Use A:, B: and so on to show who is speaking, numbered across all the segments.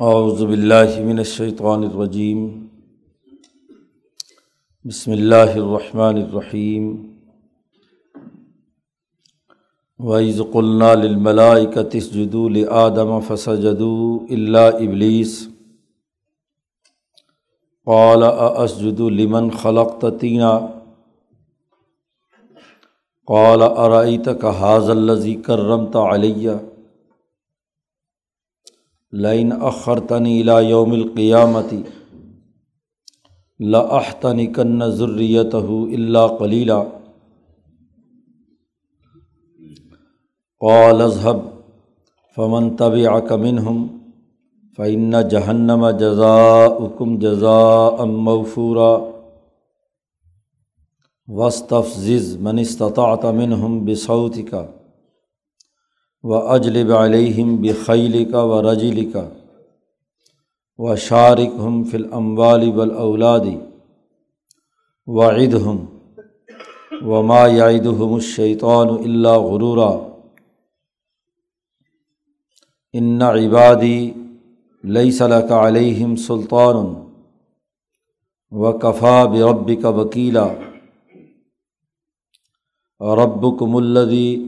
A: اعوذ باللہ من الشیطان الرجیم۔ بسم اللہ الرحمن الرحیم۔ وَإِذْ قُلْنَا لِلْمَلَائِكَةِ اسْجُدُوا لِآدَمَ فَسَجَدُوا إِلَّا إِبْلِيسَ۔ قَالَ أَأَسْجُدُ لِمَنْ خَلَقْتَ طِينًا قَالَ أَرَأَيْتَكَ هَٰذَا الَّذِي لائن اخرتنی لا یوم القیامتی لاحتنی کن ضروریت ہو اللہ کلیلہ قال اذهب فمن تبعك منهم فإن جهنم جزاؤكم جزاء موفورا۔ واستفزز من استطعت بسعت کا و اجلب علیہم بخیل کا و رجل کا و شارق ہم فل اموال بل اولادی و عید ہم و ما یاد ہم الشیطان اللہ غرورا ان عبادی لئی صلاح کا علیہم سلطان و کفا برب کا وکیلا رب کم الدی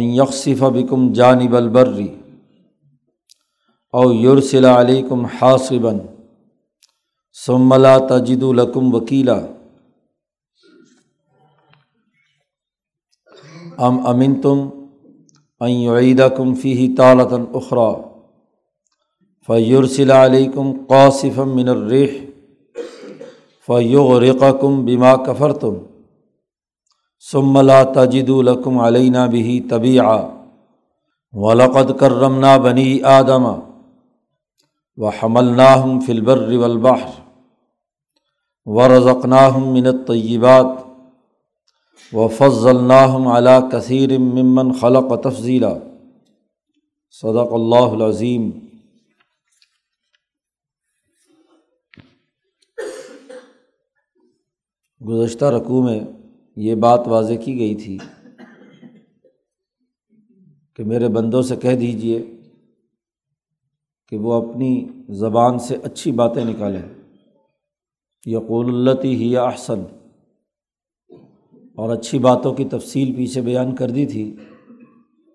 A: یکصف بکم جانب البری او یورسل علیکم حاصباً سملا تجد الکم وکیلا ام امن تم عیدہ کم فی طالتاً اخرا فیورسل علیکم قاصفم من الرح فیغرق کم بما کفر تم ثملا تجد الکم علینہ بھی طبی آ ولقد کرمنا بنی آدم و حمل ناہم فلبر والبحر و رضق ناہم منت طیبات و فضل ناہم علا کثیر ممن خلق و تفضیلہ صدق اللہ العظیم گزشتہ رقوع میں یہ بات واضح کی گئی تھی کہ میرے بندوں سے کہہ دیجیے کہ وہ اپنی زبان سے اچھی باتیں نکالیں۔ یقول التی ہی احسن۔ اور اچھی باتوں کی تفصیل پیچھے بیان کر دی تھی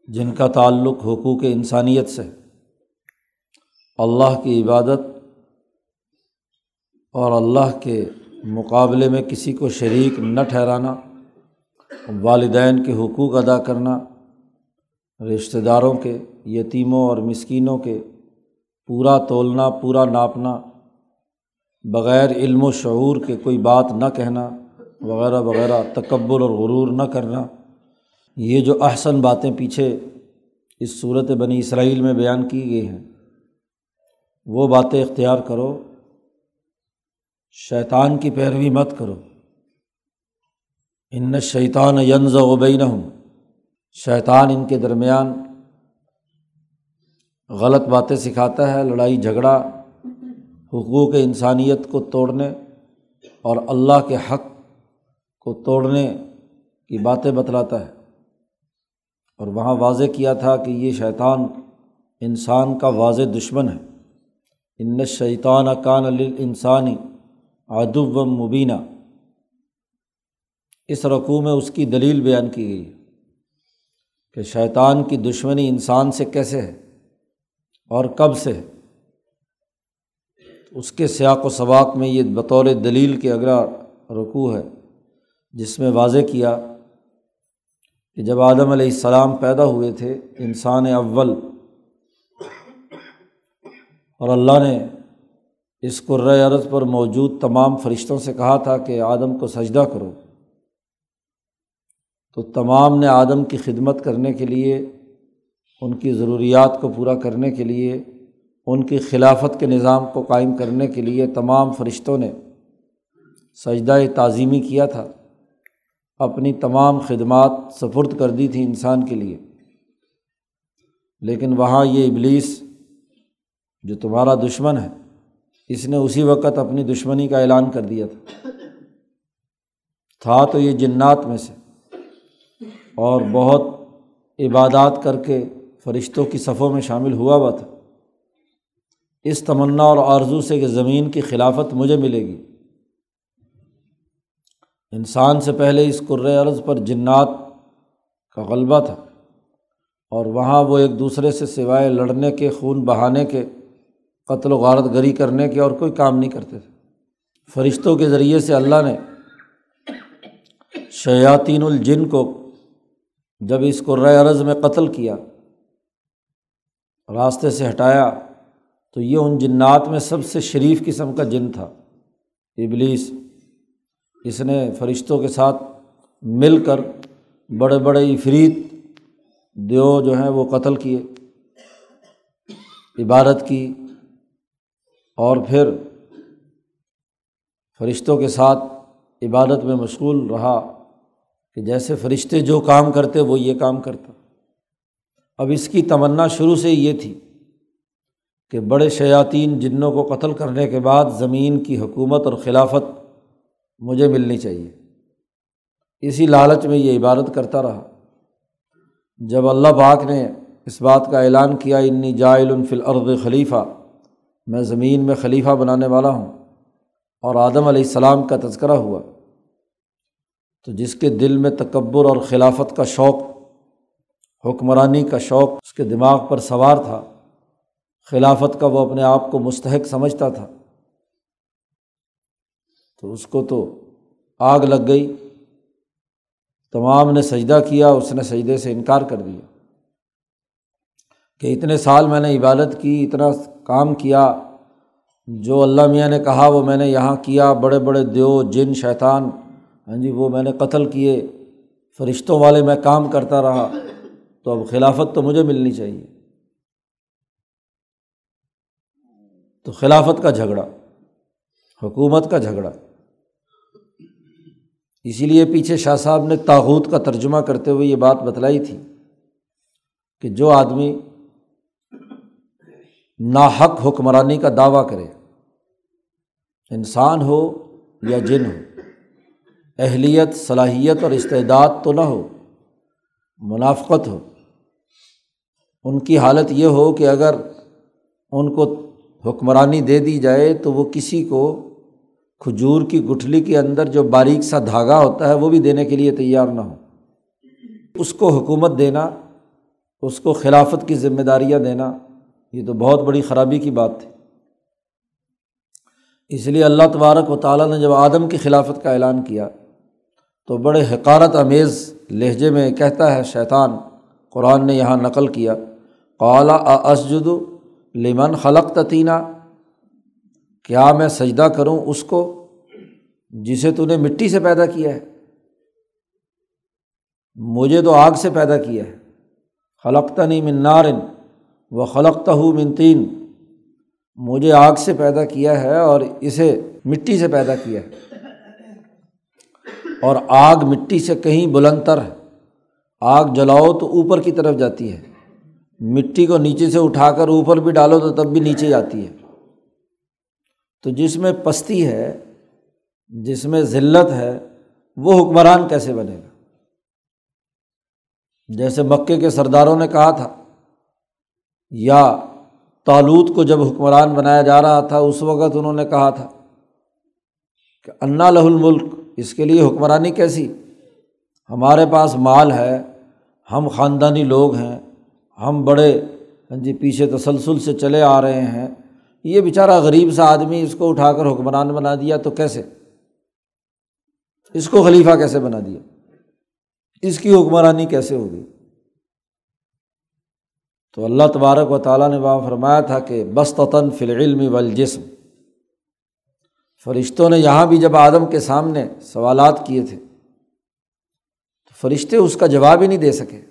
A: جن کا تعلق حقوق انسانیت سے۔ اللہ کی عبادت اور اللہ کے مقابلے میں کسی کو شریک نہ ٹھہرانا۔ والدین کے حقوق ادا کرنا، رشتہ داروں کے، یتیموں اور مسکینوں کے، پورا تولنا، پورا ناپنا، بغیر علم و شعور کے کوئی بات نہ کہنا، وغیرہ وغیرہ، تکبر اور غرور نہ کرنا۔ یہ جو احسن باتیں پیچھے اس صورت بنی اسرائیل میں بیان کی گئی ہیں، وہ باتیں اختیار کرو، شیطان کی پیروی مت کرو۔ ان شیطان ینز وبین ہوں شیطان ان کے درمیان غلط باتیں سکھاتا ہے، لڑائی، جھگڑا، حقوق انسانیت کو توڑنے اور اللہ کے حق کو توڑنے کی باتیں بتلاتا ہے۔ اور وہاں واضح کیا تھا کہ یہ شیطان انسان کا واضح دشمن ہے۔ ان شیطان کان انسانی ادب و مبینہ اس رقوع میں اس کی دلیل بیان کی گئی کہ شیطان کی دشمنی انسان سے کیسے ہے اور کب سے ہے؟ اس کے سیاق و سباق میں یہ بطور دلیل کے اگرا رقوع ہے، جس میں واضح کیا کہ جب آدم علیہ السلام پیدا ہوئے تھے، انسان اول اور اللہ نے اس عرض پر موجود تمام فرشتوں سے کہا تھا کہ آدم کو سجدہ کرو۔ تو تمام نے آدم کی خدمت کرنے کے لیے، ان کی ضروریات کو پورا کرنے کے لیے، ان کی خلافت کے نظام کو قائم کرنے کے لیے تمام فرشتوں نے سجدہ تعظیمی کیا تھا۔ اپنی تمام خدمات سفرد کر دی تھی انسان کے لیے۔ لیکن وہاں یہ ابلیس، جو تمہارا دشمن ہے، اس نے اسی وقت اپنی دشمنی کا اعلان کر دیا تھا۔ تھا تو یہ جنات میں سے۔ اور بہت عبادات کر کے فرشتوں کی صفوں میں شامل ہوا ہوا تھا۔ اس تمنا اور آرزو سے کہ زمین کی خلافت مجھے ملے گی۔ انسان سے پہلے اس عرض پر جنات کا غلبہ تھا اور وہاں وہ ایک دوسرے سے سوائے لڑنے کے، خون بہانے کے، قتل و غارت گری کرنے کے اور کوئی کام نہیں کرتے تھے۔ فرشتوں کے ذریعے سے اللہ نے شیاطین الجن کو جب اس کو رے عرض میں قتل کیا، راستے سے ہٹایا، تو یہ ان جنات میں سب سے شریف قسم کا جن تھا۔ ابلیس، اس نے فرشتوں کے ساتھ مل کر بڑے بڑے افریت، دیو جو ہیں وہ قتل کیے، عبادت کی، اور پھر فرشتوں کے ساتھ عبادت میں مشغول رہا۔ کہ جیسے فرشتے جو کام کرتے وہ یہ کام کرتا۔ اب اس کی تمنا شروع سے یہ تھی کہ بڑے شیاطین جنوں کو قتل کرنے کے بعد زمین کی حکومت اور خلافت مجھے ملنی چاہیے۔ اسی لالچ میں یہ عبادت کرتا رہا۔ جب اللہ پاک نے اس بات کا اعلان کیا، انی جائل الفل عرض خلیفہ، میں زمین میں خلیفہ بنانے والا ہوں۔ اور آدم علیہ السلام کا تذکرہ ہوا۔ تو جس کے دل میں تکبر اور خلافت کا شوق، حکمرانی کا شوق اس کے دماغ پر سوار تھا، خلافت کا وہ اپنے آپ کو مستحق سمجھتا تھا۔ تو اس کو تو آگ لگ گئی، تمام نے سجدہ کیا، اس نے سجدے سے انکار کر دیا۔ کہ اتنے سال میں نے عبادت کی، اتنا کام کیا، جو اللہ میاں نے کہا وہ میں نے یہاں کیا، بڑے بڑے دیو، جن، شیطان ہاں جی وہ میں نے قتل کیے، فرشتوں والے میں کام کرتا رہا، تو اب خلافت تو مجھے ملنی چاہیے۔ تو خلافت کا جھگڑا، حکومت کا جھگڑا۔ اسی لیے پیچھے شاہ صاحب نے تاغوت کا ترجمہ کرتے ہوئے یہ بات بتلائی تھی کہ جو آدمی ناحق حکمرانی کا دعویٰ کرے، انسان ہو یا جن ہو اہلیت، صلاحیت اور استعداد تو نہ ہو، منافقت ہو۔ ان کی حالت یہ ہو کہ اگر ان کو حکمرانی دے دی جائے تو وہ کسی کو کھجور کی گٹھلی کے اندر جو باریک سا دھاگا ہوتا ہے وہ بھی دینے کے لیے تیار نہ ہو۔ اس کو حکومت دینا، اس کو خلافت کی ذمہ داریاں دینا، یہ تو بہت بڑی خرابی کی بات تھی۔ اس لیے اللہ تبارک و تعالیٰ نے جب آدم کی خلافت کا اعلان کیا تو بڑے حکارت امیز لہجے میں کہتا ہے شیطان، قرآن نے یہاں نقل کیا، قالا اسجد لمن خلق تتینہ کیا میں سجدہ کروں اس کو جسے تو نے مٹی سے پیدا کیا ہے؟ مجھے تو آگ سے پیدا کیا ہے۔ خلقتا نہیں من نارن و خلقتا ہوں من تین، مجھے آگ سے پیدا کیا ہے اور اسے مٹی سے پیدا کیا ہے۔ اور آگ مٹی سے کہیں بلند تر ہے۔ آگ جلاؤ تو اوپر کی طرف جاتی ہے۔ مٹی کو نیچے سے اٹھا کر اوپر بھی ڈالو تو تب بھی نیچے جاتی ہے۔ تو جس میں پستی ہے، جس میں ذلت ہے، وہ حکمران کیسے بنے گا؟ جیسے مکے کے سرداروں نے کہا تھا، یا تالوت کو جب حکمران بنایا جا رہا تھا، اس وقت انہوں نے کہا تھا کہ انا لہ الملک اس کے لیے حکمرانی کیسی؟ ہمارے پاس مال ہے، ہم خاندانی لوگ ہیں، ہم بڑے ہاں جی پیچھے تسلسل سے چلے آ رہے ہیں۔ یہ بیچارہ غریب سا آدمی اس کو اٹھا کر حکمران بنا دیا تو کیسے؟ اس کو خلیفہ کیسے بنا دیا؟ اس کی حکمرانی کیسے ہوگی؟ تو اللہ تبارک و تعالیٰ نے وہاں فرمایا تھا کہ بستاً فی العلم والجسم۔ فرشتوں نے یہاں بھی جب آدم کے سامنے سوالات کیے تھے، تو فرشتے اس کا جواب ہی نہیں دے سکے۔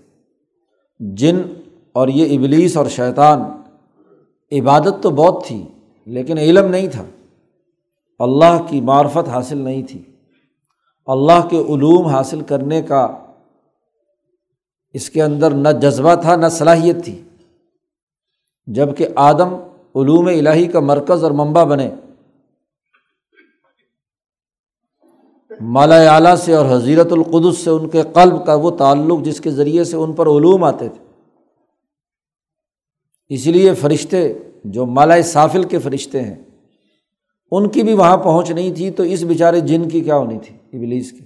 A: جن اور یہ ابلیس اور شیطان، عبادت تو بہت تھی، لیکن علم نہیں تھا۔ اللہ کی معرفت حاصل نہیں تھی۔ اللہ کے علوم حاصل کرنے کا اس کے اندر نہ جذبہ تھا، نہ صلاحیت تھی۔ جبکہ آدم علوم الہی کا مرکز اور منبع بنے۔ مالا اعلیٰ سے اور حضیرت القدس سے ان کے قلب کا وہ تعلق جس کے ذریعے سے ان پر علوم آتے تھے۔ اس لیے فرشتے جو مالا صافل کے فرشتے ہیں، ان کی بھی وہاں پہنچ نہیں تھی تو اس بیچارے جن کی کیا ہونی تھی، ابلیس کی۔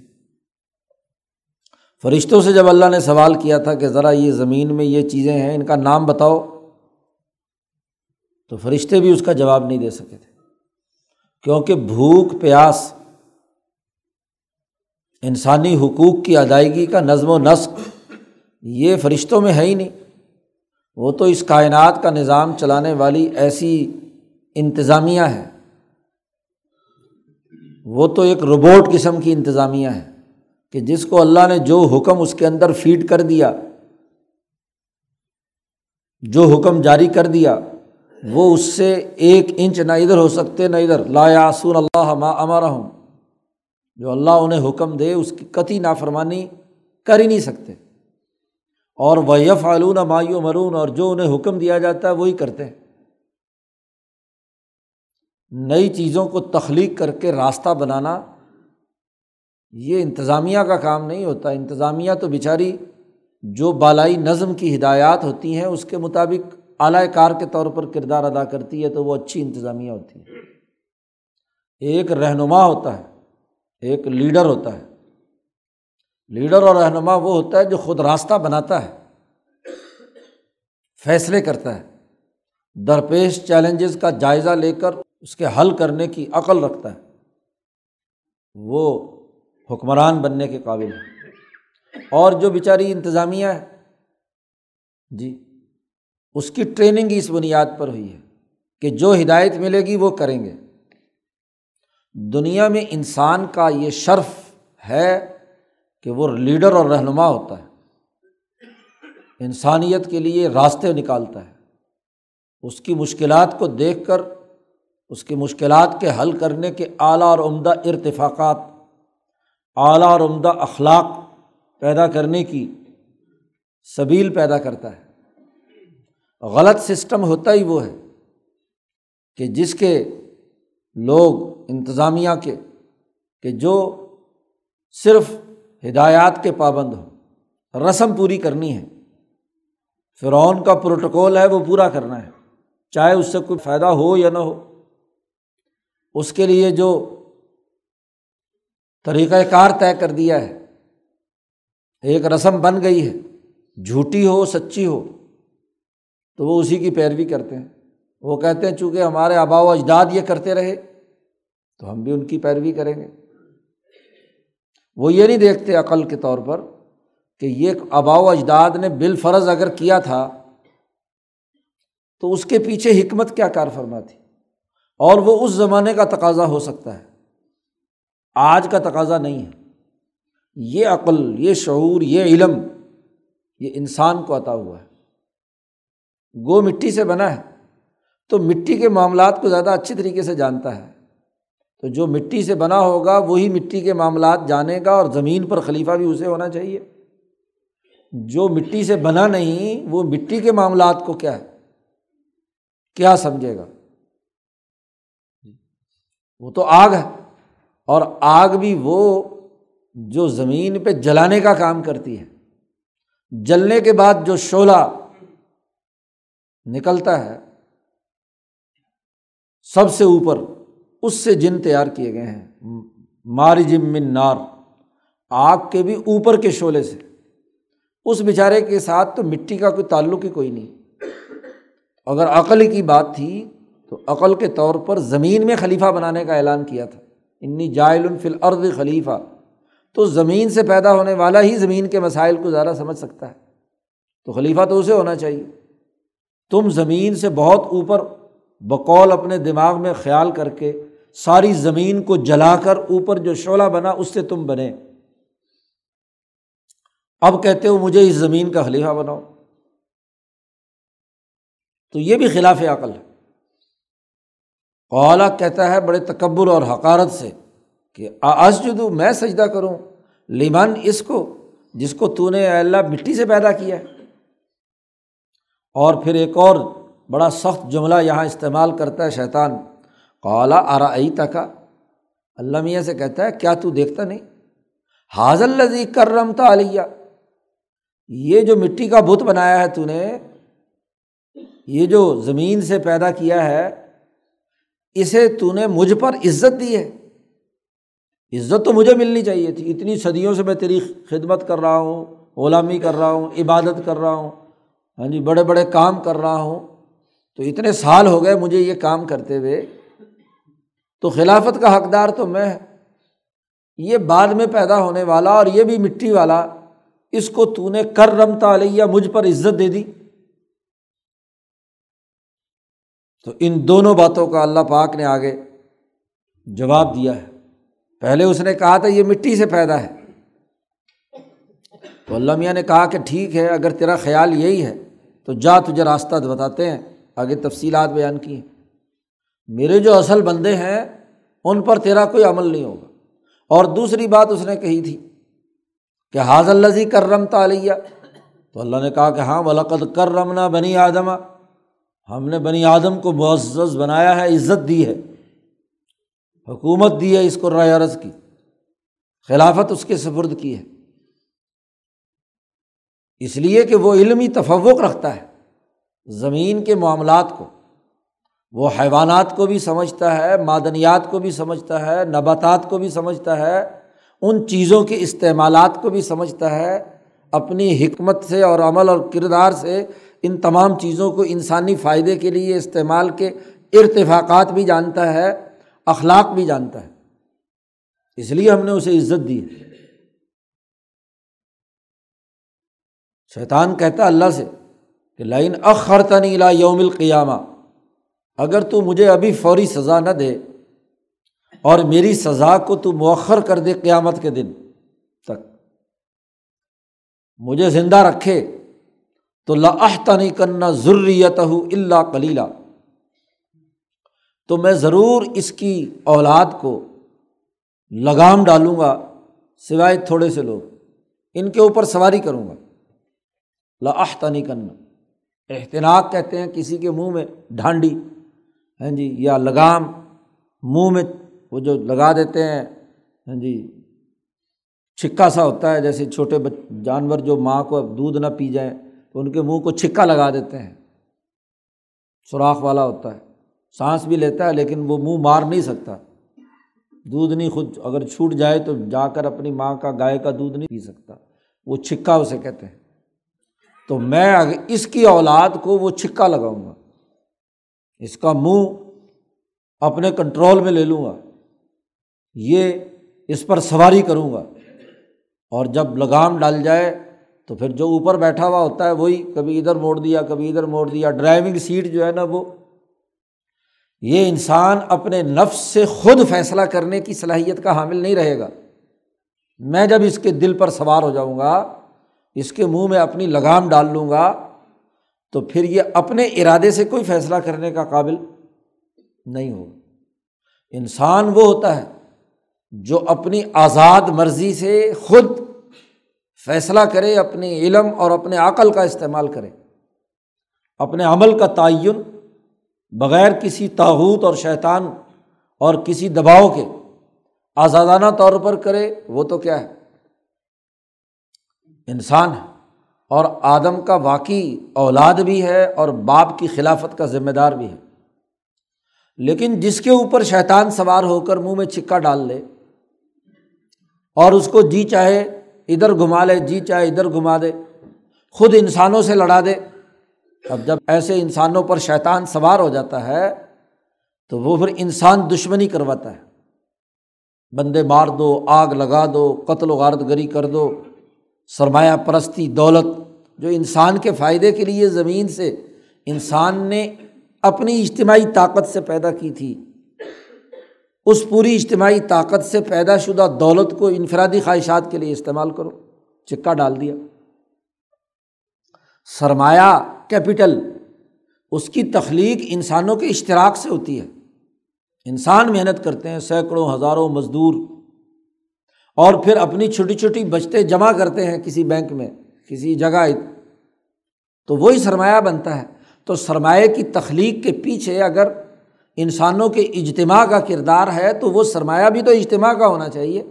A: فرشتوں سے جب اللہ نے سوال کیا تھا کہ ذرا یہ زمین میں یہ چیزیں ہیں، ان کا نام بتاؤ، تو فرشتے بھی اس کا جواب نہیں دے سکے تھے۔ کیونکہ بھوک، پیاس انسانی حقوق کی ادائیگی کا نظم و نسق، یہ فرشتوں میں ہے ہی نہیں۔ وہ تو اس کائنات کا نظام چلانے والی ایسی انتظامیہ ہے وہ تو ایک روبوٹ قسم کی انتظامیہ ہے کہ جس کو اللہ نے جو حکم اس کے اندر فیڈ کر دیا، جو حکم جاری کر دیا، وہ اس سے ایک انچ نہ ادھر ہو سکتے، نہ ادھر۔ لا یاسون اللہ امارا ہوں جو اللہ انہیں حکم دے، اس کی قطعی نافرمانی کر ہی نہیں سکتے۔ اور وہ یف علون مایو مرون اور جو انہیں حکم دیا جاتا ہے، وہی کرتے ہیں۔ نئی چیزوں کو تخلیق کر کے راستہ بنانا، یہ انتظامیہ کا کام نہیں ہوتا۔ انتظامیہ تو بیچاری جو بالائی نظم کی ہدایات ہوتی ہیں، اس کے مطابق اعلی کار کے طور پر کردار ادا کرتی ہے، تو وہ اچھی انتظامیہ ہوتی ہے۔ ایک رہنما ہوتا ہے۔ ایک لیڈر ہوتا ہے۔ لیڈر اور رہنما وہ ہوتا ہے جو خود راستہ بناتا ہے، فیصلے کرتا ہے۔ درپیش چیلنجز کا جائزہ لے کر اس کے حل کرنے کی عقل رکھتا ہے۔ وہ حکمران بننے کے قابل ہے۔ اور جو بیچاری انتظامیہ ہے جی اس کی ٹریننگ اس بنیاد پر ہوئی ہے کہ جو ہدایت ملے گی وہ کریں گے۔ دنیا میں انسان کا یہ شرف ہے کہ وہ لیڈر اور رہنما ہوتا ہے۔ انسانیت کے لیے راستے نکالتا ہے۔ اس کی مشکلات کو دیکھ کر، اس کی مشکلات کے حل کرنے کے اعلیٰ اور عمدہ ارتفاقات، اعلیٰ اور عمدہ اخلاق پیدا کرنے کی سبیل پیدا کرتا ہے۔ غلط سسٹم ہوتا ہی وہ ہے کہ جس کے لوگ انتظامیہ کے، کہ جو صرف ہدایات کے پابند ہوں، رسم پوری کرنی ہے۔ فرعون کا پروٹوکول ہے، وہ پورا کرنا ہے، چاہے اس سے کوئی فائدہ ہو یا نہ ہو۔ اس کے لیے جو طریقۂ کار طے کر دیا ہے، ایک رسم بن گئی ہے، جھوٹی ہو، سچی ہو، تو وہ اسی کی پیروی کرتے ہیں۔ وہ کہتے ہیں، چونکہ ہمارے آبا و اجداد یہ کرتے رہے تو ہم بھی ان کی پیروی کریں گے۔ وہ یہ نہیں دیکھتے عقل کے طور پر کہ یہ آبا و اجداد نے بال فرض اگر کیا تھا تو اس کے پیچھے حکمت کیا کار فرما تھی اور وہ اس زمانے کا تقاضا ہو سکتا ہے۔ آج کا تقاضا نہیں ہے۔ یہ عقل، یہ شعور، یہ علم، یہ انسان کو عطا ہوا ہے۔ گو مٹی سے بنا ہے۔ تو مٹی کے معاملات کو زیادہ اچھی طریقے سے جانتا ہے۔ تو جو مٹی سے بنا ہوگا وہی مٹی کے معاملات جانے گا اور زمین پر خلیفہ بھی اسے ہونا چاہیے۔ جو مٹی سے بنا نہیں، وہ مٹی کے معاملات کو کیا ہے؟ کیا سمجھے گا؟ وہ تو آگ ہے۔ اور آگ بھی وہ جو زمین پہ جلانے کا کام کرتی ہے۔ جلنے کے بعد جو شعلہ نکلتا ہے، سب سے اوپر اس سے جن تیار کیے گئے ہیں مار جم من نار، آگ کے بھی اوپر کے شعلے سے۔ اس بیچارے کے ساتھ تو مٹی کا کوئی تعلق ہی کوئی نہیں۔ اگر عقل کی بات تھی تو عقل کے طور پر زمین میں خلیفہ بنانے کا اعلان کیا تھا۔ انی جائل الفل ارد خلیفہ۔ تو زمین سے پیدا ہونے والا ہی زمین کے مسائل کو زیادہ سمجھ سکتا ہے۔ تو خلیفہ تو اسے ہونا چاہیے۔ تم زمین سے بہت اوپر بقول اپنے دماغ میں خیال کر کے ساری زمین کو جلا کر اوپر جو شعلہ بنا، اس سے تم بنے۔ اب کہتے ہو مجھے اس زمین کا خلیفہ بناؤ۔ تو یہ بھی خلاف عقل ہے۔ اولا کہتا ہے بڑے تکبر اور حقارت سے کہ آسجدو میں سجدہ کروں۔ لیمن اس کو، جس کو تو نے اللہ مٹی سے پیدا کیا ہے۔ اور پھر ایک اور بڑا سخت جملہ یہاں استعمال کرتا ہے شیطان۔ قالا آرا تک اللہ میاں سے کہتا ہے، کیا تو دیکھتا نہیں؟ حاضل لذی کرم علیہ۔ یہ جو مٹی کا بت بنایا ہے تو نے، یہ جو زمین سے پیدا کیا ہے، اسے تو نے مجھ پر عزت دی ہے۔ عزت تو مجھے ملنی چاہیے تھی۔ اتنی صدیوں سے میں تیری خدمت کر رہا ہوں، غلامی کر رہا ہوں، عبادت کر رہا ہوں ہاں جی بڑے بڑے کام کر رہا ہوں۔ تو اتنے سال ہو گئے مجھے یہ کام کرتے ہوئے۔ تو خلافت کا حقدار تو میں یہ بعد میں پیدا ہونے والا اور یہ بھی مٹی والا، اس کو تو نے کر رمتا علیہ، مجھ پر عزت دے دی۔ تو ان دونوں باتوں کا اللہ پاک نے آگے جواب دیا ہے۔ پہلے اس نے کہا تھا، یہ مٹی سے پیدا ہے۔ تو اللہ میاں نے کہا کہ ٹھیک ہے، اگر تیرا خیال یہی ہے تو جا تجھے راستہ بتاتے ہیں، آگے تفصیلات بیان کی ہیں۔ میرے جو اصل بندے ہیں، ان پر تیرا کوئی عمل نہیں ہوگا۔ اور دوسری بات اس نے کہی تھی کہ حاض اللہ کر رمتا علیہ تو اللہ نے کہا کہ ہاں ولقد کر رمنا بنی آدما ہم نے بنی آدم کو معزز بنایا ہے، عزت دی ہے، حکومت دی ہے اس کو رائے عرض کی۔ خلافت اس کے سفرد کی ہے۔ اس لیے کہ وہ علمی تفوق رکھتا ہے زمین کے معاملات کو۔ وہ حیوانات کو بھی سمجھتا ہے، معدنیات کو بھی سمجھتا ہے، نباتات کو بھی سمجھتا ہے، ان چیزوں کے استعمالات کو بھی سمجھتا ہے۔ اپنی حکمت سے اور عمل اور کردار سے ان تمام چیزوں کو انسانی فائدے کے لیے استعمال کے ارتفاقات بھی جانتا ہے، اخلاق بھی جانتا ہے۔ اس لیے ہم نے اسے عزت دی۔ شیطان کہتا اللہ سے کہ لائن اخرتنی لا یوم القیامہ۔ اگر تو مجھے ابھی فوری سزا نہ دے اور میری سزا کو تو مؤخر کر دے قیامت کے دن تک۔ مجھے زندہ رکھے تو لاحتنی کرنا ضروریت ہو اللہ کلیلہ تو میں ضرور اس کی اولاد کو لگام ڈالوں گا سوائے تھوڑے سے لوگ۔ ان کے اوپر سواری کروں گا۔ لاحتنی کرنا احتناق کہتے ہیں کسی کے منہ میں ڈھانڈی۔ ہاں جی یا لگام، منہ میں وہ جو لگا دیتے ہیں ہاں جی چھکا سا ہوتا ہے، جیسے چھوٹے جانور جو ماں کو دودھ نہ پی جائیں تو ان کے منہ کو چھکا لگا دیتے ہیں۔ سوراخ والا ہوتا ہے۔ سانس بھی لیتا ہے، لیکن وہ منہ مار نہیں سکتا۔ دودھ نہیں، خود اگر چھوٹ جائے تو جا کر اپنی ماں کا، گائے کا دودھ نہیں پی سکتا۔ وہ چھکا اسے کہتے ہیں۔ تو میں اس کی اولاد کو وہ چھکا لگاؤں گا۔ اس کا منہ اپنے کنٹرول میں لے لوں گا، یہ اس پر سواری کروں گا۔ اور جب لگام ڈال جائے تو پھر جو اوپر بیٹھا ہوا ہوتا ہے وہی کبھی ادھر موڑ دیا، کبھی ادھر موڑ دیا۔ ڈرائیونگ سیٹ جو ہے نا وہ، یہ انسان اپنے نفس سے خود فیصلہ کرنے کی صلاحیت کا حامل نہیں رہے گا۔ میں جب اس کے دل پر سوار ہو جاؤں گا، اس کے منہ میں اپنی لگام ڈال لوں گا تو پھر یہ اپنے ارادے سے کوئی فیصلہ کرنے کا قابل نہیں ہوگا انسان وہ ہوتا ہے جو اپنی آزاد مرضی سے خود فیصلہ کرے، اپنے علم اور اپنے عقل کا استعمال کرے۔ اپنے عمل کا تعین بغیر کسی تاوت اور شیطان اور کسی دباؤ کے آزادانہ طور پر کرے، وہ تو کیا ہے؟ انسان ہے۔ اور آدم کا واقعی اولاد بھی ہے اور باپ کی خلافت کا ذمہ دار بھی ہے۔ لیکن جس کے اوپر شیطان سوار ہو کر منہ میں چھکا ڈال لے اور اس کو جی چاہے ادھر گھما لے جی چاہے ادھر گھما دے، خود انسانوں سے لڑا دے، اب جب ایسے انسانوں پر شیطان سوار ہو جاتا ہے تو وہ پھر انسان دشمنی کرواتا ہے۔ بندے مار دو، آگ لگا دو، قتل و غارت گری کر دو سرمایہ پرستی، دولت، جو انسان کے فائدے کے لیے زمین سے انسان نے اپنی اجتماعی طاقت سے پیدا کی تھی۔ اس پوری اجتماعی طاقت سے پیدا شدہ دولت کو انفرادی خواہشات کے لیے استعمال کرو۔ چکا ڈال دیا۔ سرمایہ کیپٹل اس کی تخلیق انسانوں کے اشتراک سے ہوتی ہے۔ انسان محنت کرتے ہیں، سینکڑوں، ہزاروں مزدور اور پھر اپنی چھوٹی چھوٹی بچتے جمع کرتے ہیں کسی بینک میں، کسی جگہ، تو وہی سرمایہ بنتا ہے۔ تو سرمایہ کی تخلیق کے پیچھے اگر انسانوں کے اجتماع کا کردار ہے، تو وہ سرمایہ بھی تو اجتماع کا ہونا چاہیے۔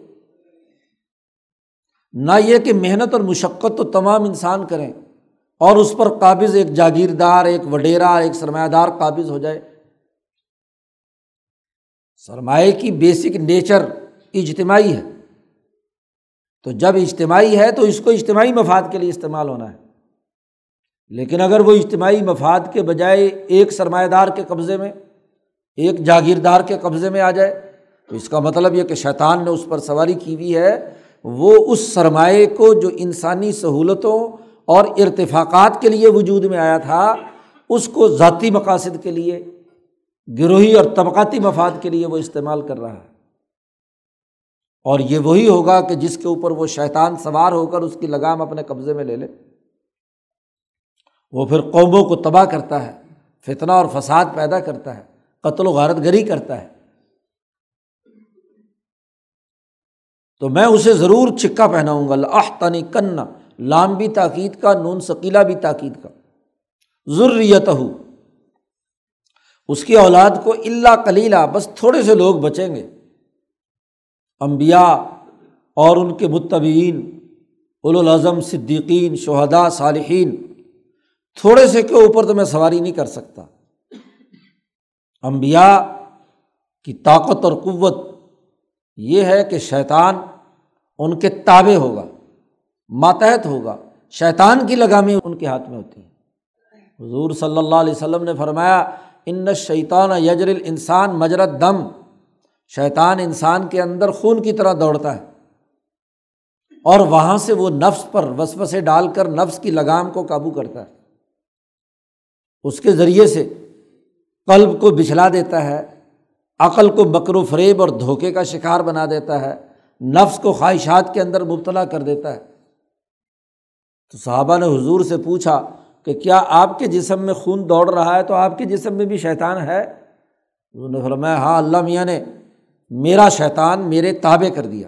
A: نہ یہ کہ محنت اور مشقت تو تمام انسان کریں اور اس پر قابض ایک جاگیردار، ایک وڈیرا، ایک سرمایہ دار قابض ہو جائے۔ سرمایہ کی بیسک نیچر اجتماعی ہے۔ تو جب اجتماعی ہے تو اس کو اجتماعی مفاد کے لیے استعمال ہونا ہے۔ لیکن اگر وہ اجتماعی مفاد کے بجائے ایک سرمایہ دار کے قبضے میں، ایک جاگیردار کے قبضے میں آ جائے، تو اس کا مطلب یہ کہ شیطان نے اس پر سواری کی ہوئی ہے۔ وہ اس سرمایہ کو جو انسانی سہولتوں اور ارتفاقات کے لیے وجود میں آیا تھا، اس کو ذاتی مقاصد کے لیے، گروہی اور طبقاتی مفاد کے لیے وہ استعمال کر رہا ہے۔ اور یہ وہی ہوگا کہ جس کے اوپر وہ شیطان سوار ہو کر اس کی لگام اپنے قبضے میں لے لے۔ وہ پھر قوموں کو تباہ کرتا ہے، فتنہ اور فساد پیدا کرتا ہے، قتل و غارت گری کرتا ہے۔ تو میں اسے ضرور چکا پہناؤں گا۔ آہ کن لام بھی تاکید کا، نون سکیلا بھی تاکید کا۔ ضروریت ہو اس کی اولاد کو اللہ کلیلہ بس تھوڑے سے لوگ بچیں گے۔ امبیا اور ان کے متبین الاظم صدیقین شہدا صالحین۔ تھوڑے سے کے اوپر تو میں سواری نہیں کر سکتا۔ امبیا کی طاقت اور قوت یہ ہے کہ شیطان ان کے تابے ہوگا، ماتحت ہوگا۔ شیطان کی لگامی ان کے ہاتھ میں ہوتی ہے۔ حضور صلی اللہ علیہ وسلم نے فرمایا، ان شیطان یجر انسان مجرت دم شیطان انسان کے اندر خون کی طرح دوڑتا ہے۔ اور وہاں سے وہ نفس پر وسوسے ڈال کر نفس کی لگام کو قابو کرتا ہے۔ اس کے ذریعے سے قلب کو بچھلا دیتا ہے، عقل کو بکر و فریب اور دھوکے کا شکار بنا دیتا ہے، نفس کو خواہشات کے اندر مبتلا کر دیتا ہے۔ تو صحابہ نے حضور سے پوچھا کہ کیا آپ کے جسم میں خون دوڑ رہا ہے تو آپ کے جسم میں بھی شیطان ہے؟ انہوں نے فرمایا ہاں اللہ میاں نے میرا شیطان میرے تابے کر دیا۔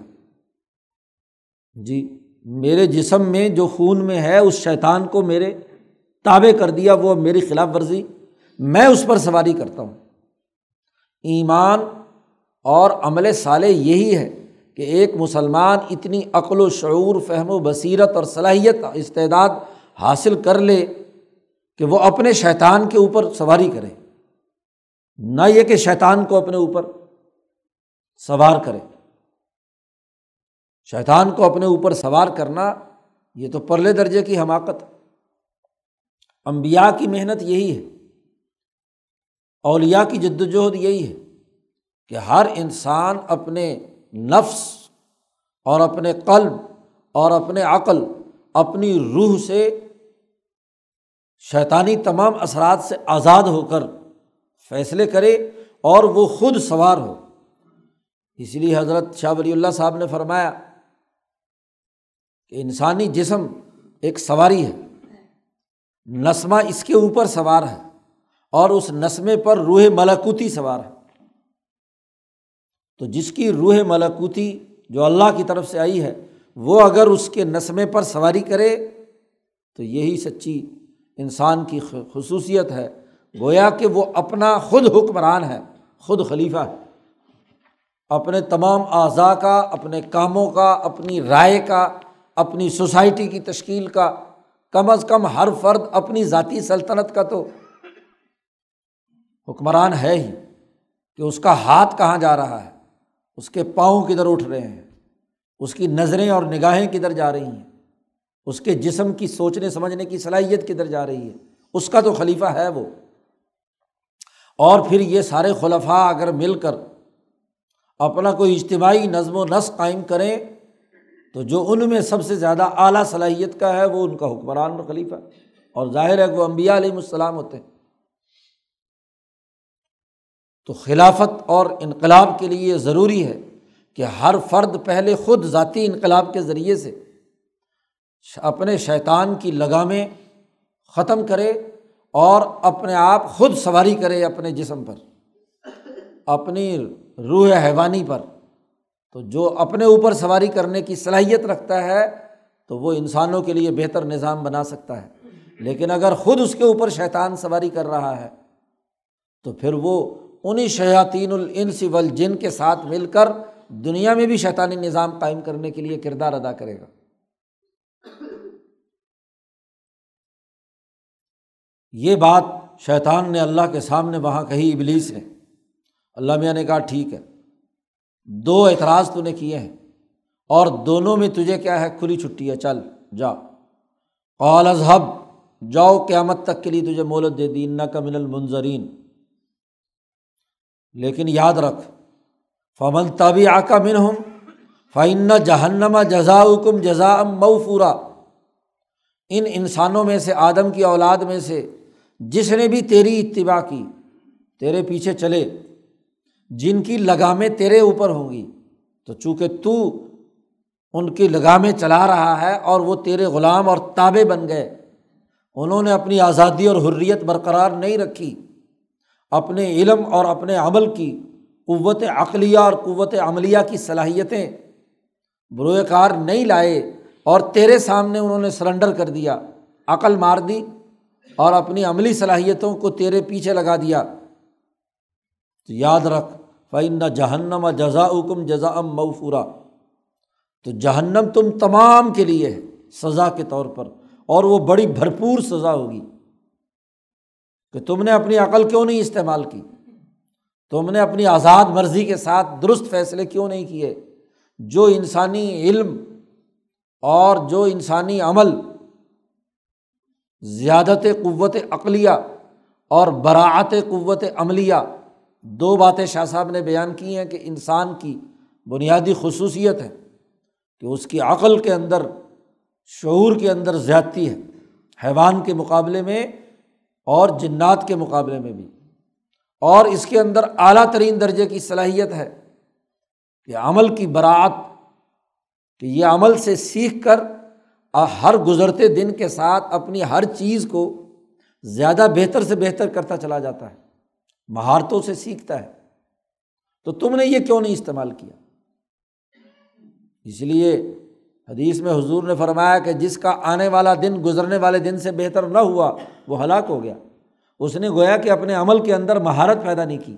A: جی میرے جسم میں جو خون میں ہے، اس شیطان کو میرے تابے کر دیا، وہ میری خلاف ورزی۔ میں اس پر سواری کرتا ہوں۔ ایمان اور عمل صالح یہی ہے کہ ایک مسلمان اتنی عقل و شعور، فہم و بصیرت اور صلاحیت، استعداد حاصل کر لے کہ وہ اپنے شیطان کے اوپر سواری کرے۔ نہ یہ کہ شیطان کو اپنے اوپر۔ سوار کرے شیطان کو اپنے اوپر سوار کرنا یہ تو پرلے درجے کی حماقت۔ امبیا کی محنت یہی ہے۔ اولیا کی جد وجہد یہی ہے کہ ہر انسان اپنے نفس اور اپنے قلب اور اپنے عقل، اپنی روح سے شیطانی تمام اثرات سے آزاد ہو کر فیصلے کرے اور وہ خود سوار ہو۔ اس لیے حضرت شاہ ولی اللہ صاحب نے فرمایا کہ انسانی جسم ایک سواری ہے، نسمہ اس کے اوپر سوار ہے اور اس نسمے پر روح ملاکوتی سوار ہے۔ تو جس کی روح ملاکوتی جو اللہ کی طرف سے آئی ہے، وہ اگر اس کے نسمے پر سواری کرے، تو یہی سچی انسان کی خصوصیت ہے۔ گویا کہ وہ اپنا خود حکمران ہے، خود خلیفہ ہے۔ اپنے تمام اعضاء کا، اپنے کاموں کا، اپنی رائے کا، اپنی سوسائٹی کی تشکیل کا، کم از کم ہر فرد اپنی ذاتی سلطنت کا تو حکمران ہے ہی کہ اس کا ہاتھ کہاں جا رہا ہے، اس کے پاؤں کدھر اٹھ رہے ہیں، اس کی نظریں اور نگاہیں کدھر جا رہی ہیں، اس کے جسم کی سوچنے، سمجھنے کی صلاحیت کدھر جا رہی ہے، اس کا تو خلیفہ ہے وہ۔ اور پھر یہ سارے خلفاء اگر مل کر اپنا کوئی اجتماعی نظم و نسق قائم کریں تو جو ان میں سب سے زیادہ اعلیٰ صلاحیت کا ہے وہ ان کا حکمران اور خلیفہ اور ظاہر ہے کہ وہ امبیا علیہ السلام ہوتے ہیں۔ تو خلافت اور انقلاب کے لیے یہ ضروری ہے کہ ہر فرد پہلے خود ذاتی انقلاب کے ذریعے سے اپنے شیطان کی لگامیں ختم کرے اور اپنے آپ خود سواری کرے اپنے جسم پر۔ اپنی روح حیوانی پر۔ تو جو اپنے اوپر سواری کرنے کی صلاحیت رکھتا ہے، تو وہ انسانوں کے لیے بہتر نظام بنا سکتا ہے۔ لیکن اگر خود اس کے اوپر شیطان سواری کر رہا ہے، تو پھر وہ انہیں شیاطین الانس والجن کے ساتھ مل کر دنیا میں بھی شیطانی نظام قائم کرنے کے لیے کردار ادا کرے گا۔ یہ بات شیطان نے اللہ کے سامنے وہاں کہی، ابلیس نے۔ اللہ میاں نے کہا ٹھیک ہے۔ دو اعتراض تو نے کیے ہیں۔ اور دونوں میں تجھے کیا ہے؟ کھلی چھٹی ہے، چل، جا۔ قال اذهب جاؤ، قیامت تک کے لیے تجھے مولت دے دی نہ کا من المنظرین۔ لیکن یاد رکھ، فمن طبی آکا من ہم فعن جہنما جزا کم جزا موفورا۔ ان انسانوں میں سے، آدم کی اولاد میں سے، جس نے بھی تیری اتباع کی، تیرے پیچھے چلے۔ جن کی لگامیں تیرے اوپر ہوں گی، تو چونکہ تو ان کی لگامیں چلا رہا ہے اور وہ تیرے غلام اور تابے بن گئے، انہوں نے اپنی آزادی اور حریت برقرار نہیں رکھی، اپنے علم اور اپنے عمل کی قوت عقلیہ اور قوت عملیہ کی صلاحیتیں بروئے کار نہیں لائے اور تیرے سامنے انہوں نے سرنڈر کر دیا، عقل مار دی اور اپنی عملی صلاحیتوں کو تیرے پیچھے لگا دیا۔ تو یاد رکھ فعن جہنم جزا کم جزا ام موفورا۔ تو جہنم تم تمام کے لیے ہے، سزا کے طور پر، اور وہ بڑی بھرپور سزا ہوگی۔ کہ تم نے اپنی عقل کیوں نہیں استعمال کی؟ تم نے اپنی آزاد مرضی کے ساتھ درست فیصلے کیوں نہیں کیے؟ جو انسانی علم اور جو انسانی عمل زیادت قوت عقلیہ اور براعت قوت عملیہ دو باتیں شاہ صاحب نے بیان کی ہیں کہ انسان کی بنیادی خصوصیت ہے کہ اس کی عقل کے اندر، شعور کے اندر زیادتی ہے، حیوان کے مقابلے میں اور جنات کے مقابلے میں بھی۔ اور اس کے اندر اعلیٰ ترین درجے کی صلاحیت ہے کہ عمل کی برات کہ یہ عمل سے سیکھ کر ہر گزرتے دن کے ساتھ اپنی ہر چیز کو زیادہ بہتر سے بہتر کرتا چلا جاتا ہے۔ مہارتوں سے سیکھتا ہے۔ تو تم نے یہ کیوں نہیں استعمال کیا؟ اس لیے حدیث میں حضور نے فرمایا کہ جس کا آنے والا دن گزرنے والے دن سے بہتر نہ ہوا، وہ ہلاک ہو گیا۔ اس نے گویا کہ اپنے عمل کے اندر مہارت پیدا نہیں کی،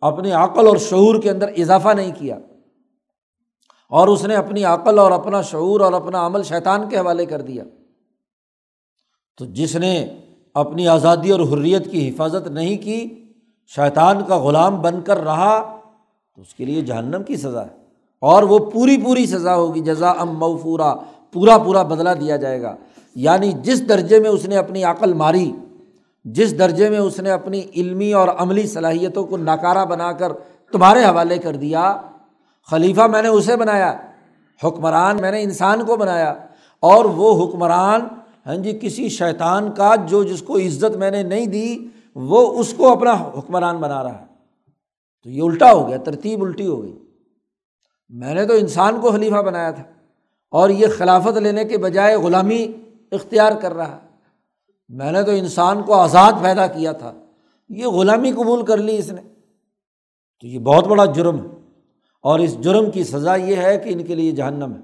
A: اپنی عقل اور شعور کے اندر اضافہ نہیں کیا۔ اور اس نے اپنی عقل اور اپنا شعور اور اپنا عمل شیطان کے حوالے کر دیا۔ تو جس نے اپنی آزادی اور حریت کی حفاظت نہیں کی شیطان کا غلام بن کر رہا، تو اس کے لیے جہنم کی سزا ہے۔ اور وہ پوری پوری سزا ہوگی جزا ام موفورا، پورا پورا بدلا دیا جائے گا۔ یعنی جس درجے میں اس نے اپنی عقل ماری، جس درجے میں اس نے اپنی علمی اور عملی صلاحیتوں کو ناکارہ بنا کر تمہارے حوالے کر دیا، خلیفہ میں نے اسے بنایا، حکمران میں نے انسان کو بنایا۔ اور وہ حکمران ہاں جی کسی شیطان کا جو جس کو عزت میں نے نہیں دی وہ اس کو اپنا حکمران بنا رہا ہے۔ تو یہ الٹا ہو گیا، ترتیب الٹی ہو گئی۔ میں نے تو انسان کو خلیفہ بنایا تھا۔ اور یہ خلافت لینے کے بجائے غلامی اختیار کر رہا ہے۔ میں نے تو انسان کو آزاد پیدا کیا تھا۔ یہ غلامی قبول کر لی اس نے۔ تو یہ بہت بڑا جرم ہے۔ اور اس جرم کی سزا یہ ہے کہ ان کے لیے جہنم ہے۔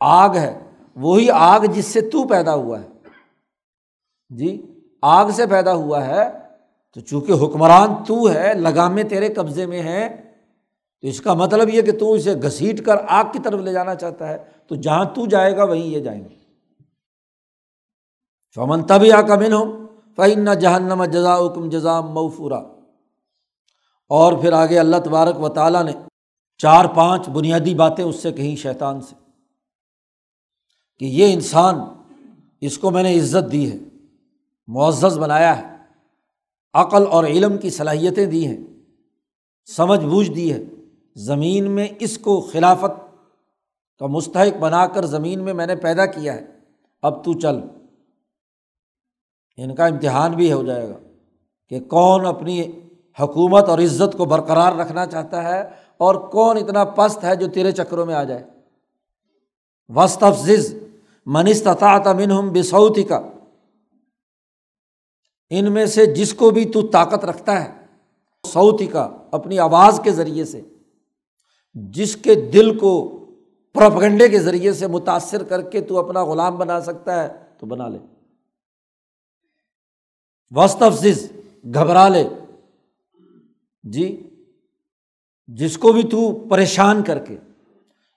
A: آگ ہے۔ وہی آگ جس سے تو پیدا ہوا ہے۔ جی؟ آگ سے پیدا ہوا ہے، تو چونکہ حکمران تو ہے لگامے تیرے قبضے میں ہیں، تو اس کا مطلب یہ کہ تو اسے گھسیٹ کر آگ کی طرف لے جانا چاہتا ہے، تو جہاں تو جائے گا وہیں یہ جائیں گے۔ فمن تبھی آ کمن ہو فعن جہنم جزا کم جزا موفورا۔ اور پھر آگے اللہ تبارک و تعالیٰ نے چار پانچ بنیادی باتیں اس سے کہیں شیطان سے کہ یہ انسان، اس کو میں نے عزت دی ہے۔ معزز بنایا ہے۔ عقل اور علم کی صلاحیتیں دی ہیں۔ سمجھ بوجھ دی ہے۔ زمین میں اس کو خلافت کا مستحق بنا کر زمین میں میں نے پیدا کیا ہے۔ اب تو چل۔ ان کا امتحان بھی ہو جائے گا کہ کون اپنی حکومت اور عزت کو برقرار رکھنا چاہتا ہے اور کون اتنا پست ہے جو تیرے چکروں میں آ جائے۔ وسط افزز منستطاط من ہم بسعودی کا ان میں سے جس کو بھی تو طاقت رکھتا ہے سعودی کا، اپنی آواز کے ذریعے سے، جس کے دل کو پروپگنڈے کے ذریعے سے متاثر کر کے تو اپنا غلام بنا سکتا ہے، تو بنا لے۔ وسط افزز گھبرا لے۔ جی جس کو بھی تو پریشان کر کے۔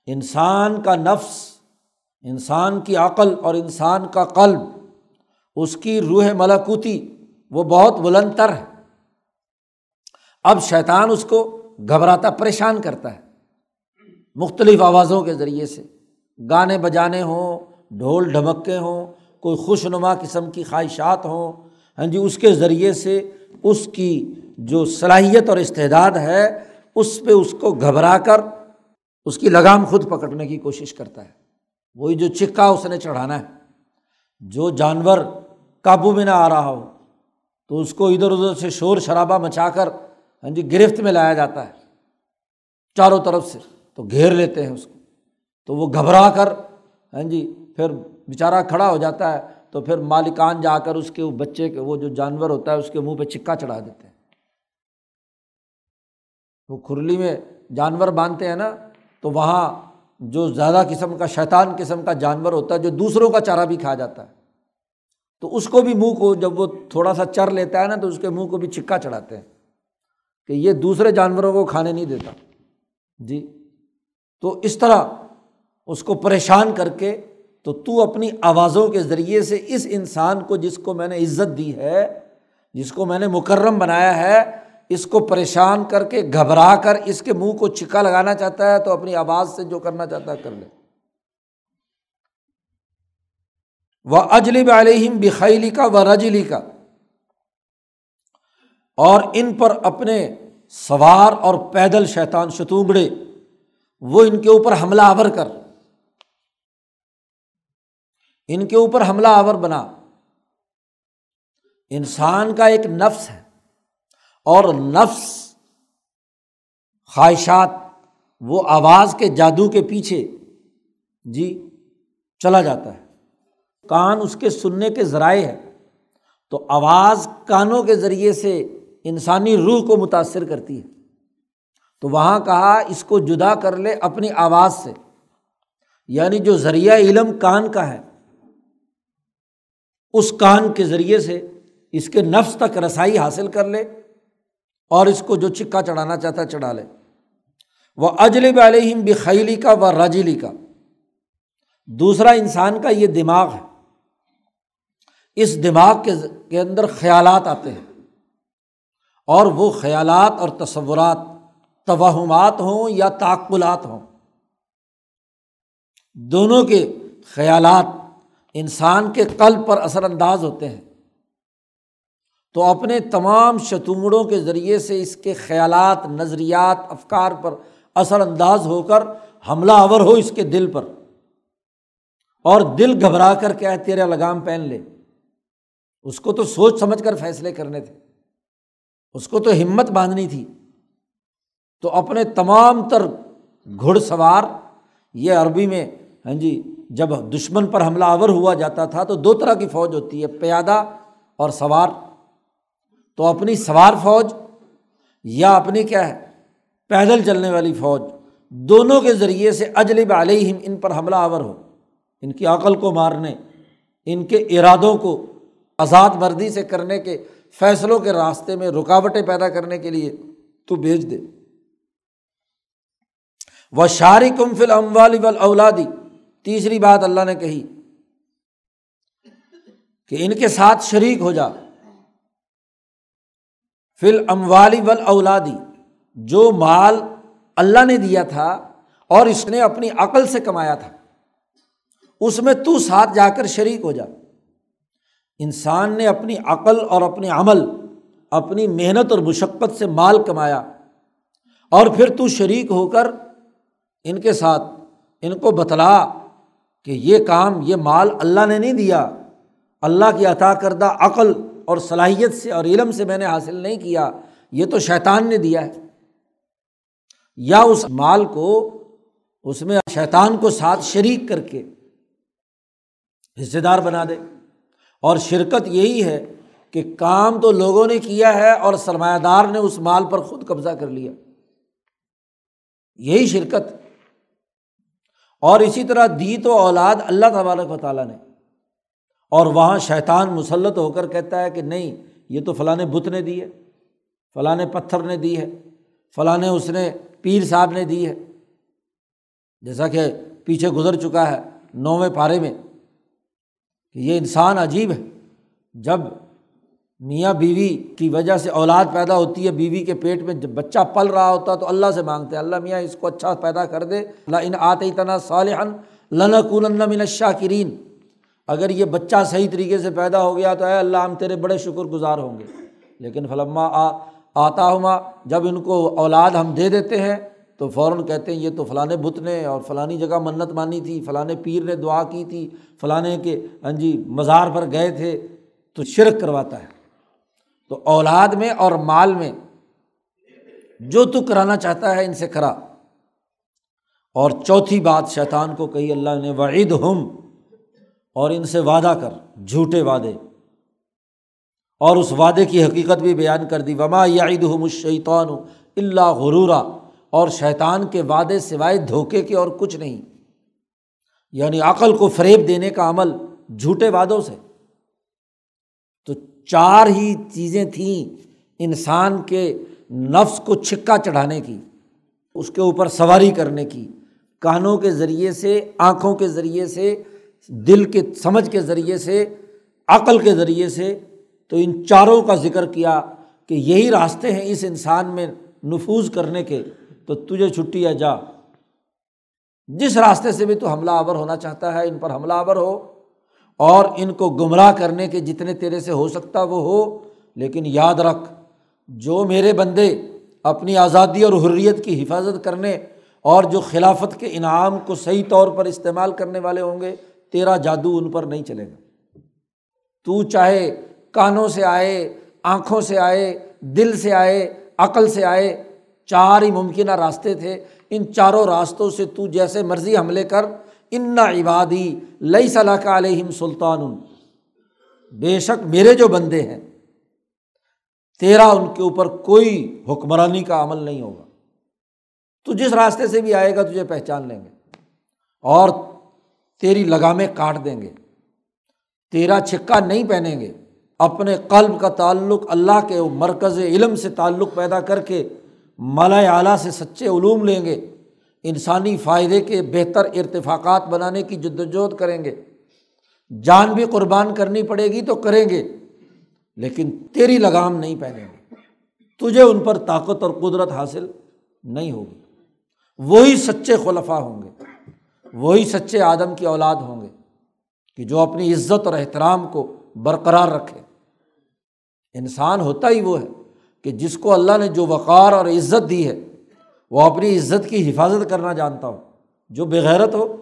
A: انسان کا نفس، انسان کی عقل اور انسان کا قلب، اس کی روح ملاکوتی وہ بہت بلند تر ہے۔ اب شیطان اس کو گھبراتا، پریشان کرتا ہے۔ مختلف آوازوں کے ذریعے سے۔ گانے بجانے ہوں، ڈھول ڈھمکے ہوں، کوئی خوش نما قسم کی خواہشات ہوں۔ ہاں جی اس کے ذریعے سے اس کی جو صلاحیت اور استعداد ہے، اس پہ اس کو گھبرا کر اس کی لگام خود پکڑنے کی کوشش کرتا ہے۔ وہی جو چکا اس نے چڑھانا ہے۔ جو جانور قابو میں نہ آ رہا ہو تو اس کو ادھر ادھر سے شور شرابہ مچا کر ہاں جی گرفت میں لایا جاتا ہے، چاروں طرف سے، تو گھیر لیتے ہیں اس کو۔ تو وہ گھبرا کر ہاں جی پھر بیچارہ کھڑا ہو جاتا ہے، تو پھر مالکان جا کر اس کے بچے کے، وہ جو جانور ہوتا ہے، اس کے منہ پہ چکا چڑھا دیتے ہیں۔ وہ کھرلی میں جانور باندھتے ہیں نا، تو وہاں جو زیادہ قسم کا، شیطان قسم کا جانور ہوتا ہے، جو دوسروں کا چارہ بھی کھا جاتا ہے۔ تو اس کو بھی منہ کو جب وہ تھوڑا سا چر لیتا ہے نا تو اس کے منہ کو بھی چکا چڑھاتے ہیں کہ یہ دوسرے جانوروں کو کھانے نہیں دیتا۔ جی۔ تو اس طرح اس کو پریشان کر کے تو تو اپنی آوازوں کے ذریعے سے اس انسان کو جس کو میں نے عزت دی ہے، جس کو میں نے مکرم بنایا ہے، اس کو پریشان کر کے گھبرا کر اس کے منہ کو چکا لگانا چاہتا ہے تو اپنی آواز سے جو کرنا چاہتا ہے کر لے۔ وہ اجلب علیہم بخیلی کا و رجلی کا اور ان پر اپنے سوار اور پیدل شیطان شتونگڑے وہ ان کے اوپر حملہ آور کر۔ ان کے اوپر حملہ آور بنا۔ انسان کا ایک نفس ہے۔ اور نفس خواہشات، وہ آواز کے جادو کے پیچھے جی چلا جاتا ہے۔ کان اس کے سننے کے ذرائع ہے تو آواز کانوں کے ذریعے سے انسانی روح کو متاثر کرتی ہے۔ تو وہاں کہا، اس کو جدا کر لے اپنی آواز سے۔ یعنی جو ذریعہ علم کان کا ہے، اس کان کے ذریعے سے اس کے نفس تک رسائی حاصل کر لے اور اس کو جو چکا چڑھانا چاہتا ہے، چڑھا لے۔ وہ اجلب علیہم بخیلی کا و راجیلی کا دوسرا انسان کا یہ دماغ ہے۔ اس دماغ کے اندر خیالات آتے ہیں۔ اور وہ خیالات اور تصورات توہمات ہوں یا تعقلات ہوں۔ دونوں کے خیالات انسان کے قلب پر اثر انداز ہوتے ہیں۔ تو اپنے تمام شتونگڑوں کے ذریعے سے اس کے خیالات، نظریات، افکار پر اثر انداز ہو کر حملہ آور ہو اس کے دل پر۔ اور دل گھبرا کر کیا ہے تیرا لگام پہن لے۔ اس کو تو سوچ سمجھ کر فیصلے کرنے تھے۔ اس کو تو ہمت باندھنی تھی۔ تو اپنے تمام تر گھڑ سوار، یہ عربی میں ہاں جی جب دشمن پر حملہ آور ہوا جاتا تھا تو دو طرح کی فوج ہوتی ہے، پیادہ اور سوار۔ تو اپنی سوار فوج یا اپنی کیا ہے، پیدل چلنے والی فوج، دونوں کے ذریعے سے اجلب علیہم ان پر حملہ آور ہو۔ ان کی عقل کو مارنے، ان کے ارادوں کو آزاد مردی سے کرنے کے فیصلوں کے راستے میں رکاوٹیں پیدا کرنے کے لیے تو بھیج دے۔ وہ شاری کم فل اموال اولادی تیسری بات اللہ نے کہی کہ ان کے ساتھ شریک ہو جا۔ فل اموالی ول اولادی جو مال اللہ نے دیا تھا اور اس نے اپنی عقل سے کمایا تھا، اس میں تو ساتھ جا کر شریک ہو جا۔ انسان نے اپنی عقل اور اپنے عمل، اپنی محنت اور مشقت سے مال کمایا اور پھر تو شریک ہو کر ان کے ساتھ ان کو بتلا کہ یہ کام، یہ مال اللہ نے نہیں دیا۔ اللہ کی عطا کردہ عقل اور صلاحیت سے اور علم سے میں نے حاصل نہیں کیا، یہ تو شیطان نے دیا ہے۔ یا اس مال کو، اس میں شیطان کو ساتھ شریک کر کے حصے دار بنا دے۔ اور شرکت یہی ہے کہ کام تو لوگوں نے کیا ہے اور سرمایہ دار نے اس مال پر خود قبضہ کر لیا۔ یہی شرکت۔ اور اسی طرح دی تو اولاد اللہ تبارک و تعالیٰ نے۔ اور وہاں شیطان مسلط ہو کر کہتا ہے کہ نہیں، یہ تو فلاں بت نے دی ہے، فلاں پتھر نے دی ہے، فلاں اس نے پیر صاحب نے دی ہے۔ جیسا کہ پیچھے گزر چکا ہے نویں پارے میں۔ کہ یہ انسان عجیب ہے۔ جب میاں بیوی کی وجہ سے اولاد پیدا ہوتی ہے، بیوی کے پیٹ میں جب بچہ پل رہا ہوتا ہے تو اللہ سے مانگتے ہیں، اللہ میاں اس کو اچھا پیدا کر دے۔ اللہ ان آتے تنا صالحن لن من الشاکرین۔ اگر یہ بچہ صحیح طریقے سے پیدا ہو گیا تو اے اللہ ہم تیرے بڑے شکر گزار ہوں گے۔ لیکن فلما آتا ہما جب ان کو اولاد ہم دے دیتے ہیں تو فوراً کہتے ہیں یہ تو فلاں بت نے اور فلانی جگہ منت مانی تھی، فلاں پیر نے دعا کی تھی، فلاں کے ہاں جی مزار پر گئے تھے تو شرک کرواتا ہے۔ تو اولاد میں اور مال میں جو تو کرانا چاہتا ہے ان سے کرا۔ اور چوتھی بات شیطان کو کہی اللہ نے وعید ہم اور ان سے وعدہ کر، جھوٹے وعدے۔ اور اس وعدے کی حقیقت بھی بیان کر دی۔ وما یعید ہم الشیطان اللہ غرورا۔ اور شیطان کے وعدے سوائے دھوکے کے اور کچھ نہیں۔ یعنی عقل کو فریب دینے کا عمل جھوٹے وعدوں سے۔ تو چار ہی چیزیں تھیں انسان کے نفس کو چھکا چڑھانے کی، اس کے اوپر سواری کرنے کی۔ کانوں کے ذریعے سے، آنکھوں کے ذریعے سے، دل کے، سمجھ کے ذریعے سے، عقل کے ذریعے سے۔ تو ان چاروں کا ذکر کیا کہ یہی راستے ہیں اس انسان میں نفوذ کرنے کے۔ تو تجھے چھٹی ہے، جا۔ جس راستے سے بھی تو حملہ آور ہونا چاہتا ہے، ان پر حملہ آور ہو۔ اور ان کو گمراہ کرنے کے جتنے تیرے سے ہو سکتا وہ ہو، لیکن یاد رکھ، جو میرے بندے اپنی آزادی اور حریت کی حفاظت کرنے اور جو خلافت کے انعام کو صحیح طور پر استعمال کرنے والے ہوں گے، تیرا جادو ان پر نہیں چلے گا۔ تو چاہے کانوں سے آئے، آنکھوں سے آئے، دل سے آئے، عقل سے آئے چار ہی ممکنہ راستے تھے۔ ان چاروں راستوں سے تو جیسے مرضی حملے کر۔ ان عبادی لئی صلاح کا علیہم سلطان۔ بے شک میرے جو بندے ہیں، تیرا ان کے اوپر کوئی حکمرانی کا عمل نہیں ہوگا۔ تو جس راستے سے بھی آئے گا تجھے پہچان لیں گے۔ اور تیری لگامیں کاٹ دیں گے۔ تیرا چھکا نہیں پہنیں گے۔ اپنے قلب کا تعلق اللہ کے مرکز علم سے تعلق پیدا کر کے مالا اعلیٰ سے سچے علوم لیں گے، انسانی فائدے کے بہتر ارتفاقات بنانے کی جد وجہد کریں گے۔ جان بھی قربان کرنی پڑے گی تو کریں گے، لیکن تیری لگام نہیں پہنیں گے۔ تجھے ان پر طاقت اور قدرت حاصل نہیں ہوگی۔ وہی سچے خلفہ ہوں گے، وہی سچے آدم کی اولاد ہوں گے کہ جو اپنی عزت اور احترام کو برقرار رکھے۔ انسان ہوتا ہی وہ ہے۔ کہ جس کو اللہ نے جو وقار اور عزت دی ہے، وہ اپنی عزت کی حفاظت کرنا جانتا ہو۔ جو بغیرت ہو،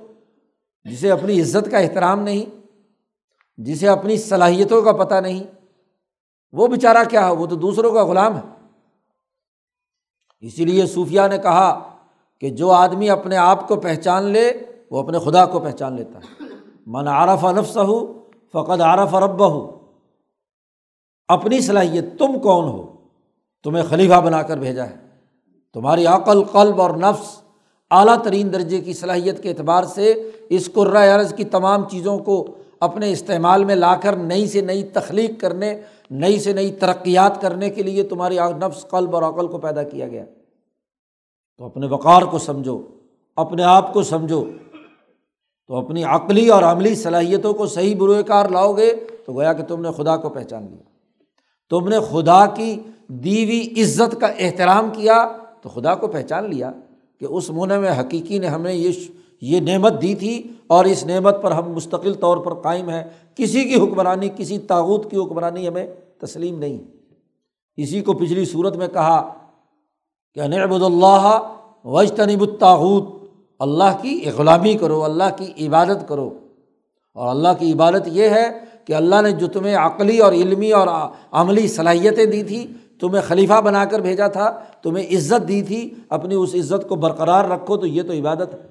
A: جسے اپنی عزت کا احترام نہیں، جسے اپنی صلاحیتوں کا پتہ نہیں، وہ بیچارہ کیا ہو وہ تو دوسروں کا غلام ہے۔ اسی لیے صوفیہ نے کہا کہ جو آدمی اپنے آپ کو پہچان لے، وہ اپنے خدا کو پہچان لیتا ہے۔ من عارف نفس ہو فقط عارف رب ہو اپنی صلاحیت تم کون ہو؟ تمہیں خلیفہ بنا کر بھیجا ہے۔ تمہاری عقل، قلب اور نفس اعلیٰ ترین درجے کی صلاحیت کے اعتبار سے اس عرض کی تمام چیزوں کو اپنے استعمال میں لا کر نئی سے نئی تخلیق کرنے، نئی سے نئی ترقیات کرنے کے لیے تمہاری نفس، قلب اور عقل کو پیدا کیا گیا۔ تو اپنے وقار کو سمجھو، اپنے آپ کو سمجھو۔ تو اپنی عقلی اور عملی صلاحیتوں کو صحیح بروئے کار لاؤ گے تو گویا کہ تم نے خدا کو پہچان لیا۔ تم نے خدا کی دیوی عزت کا احترام کیا تو خدا کو پہچان لیا کہ اس منع میں حقیقی نے ہمیں یہ یہ نعمت دی تھی اور اس نعمت پر ہم مستقل طور پر قائم ہیں۔ کسی کی حکمرانی، کسی تاوت کی حکمرانی ہمیں تسلیم نہیں۔ اسی کو پچھلی صورت میں کہا کہ نعبد اللہ وجتنب الطاوت اللہ کی غلامی کرو، اللہ کی عبادت کرو۔ اور اللہ کی عبادت یہ ہے کہ اللہ نے جو تمہیں عقلی اور علمی اور عملی صلاحیتیں دی تھیں تمہیں خلیفہ بنا کر بھیجا تھا، تمہیں عزت دی تھی، اپنی اس عزت کو برقرار رکھو تو یہ تو عبادت ہے۔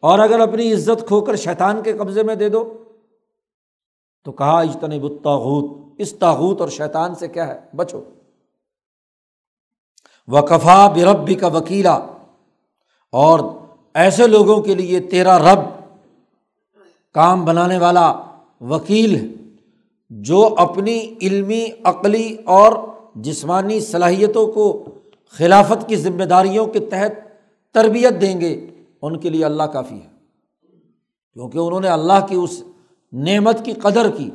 A: اور اگر اپنی عزت کھو کر شیطان کے قبضے میں دے دو، تو کہا اجتنب الطاغوت۔ اس تاغوت اور شیطان سے کیا ہے؟ بچو۔ وکفا بربی کا وکیلا۔ اور ایسے لوگوں کے لیے تیرا رب کام بنانے والا وکیل ہے، جو اپنی علمی، عقلی اور جسمانی صلاحیتوں کو خلافت کی ذمہ داریوں کے تحت تربیت دیں گے، ان کے لیے اللہ کافی ہے۔ کیونکہ انہوں نے اللہ کی اس نعمت کی قدر کی،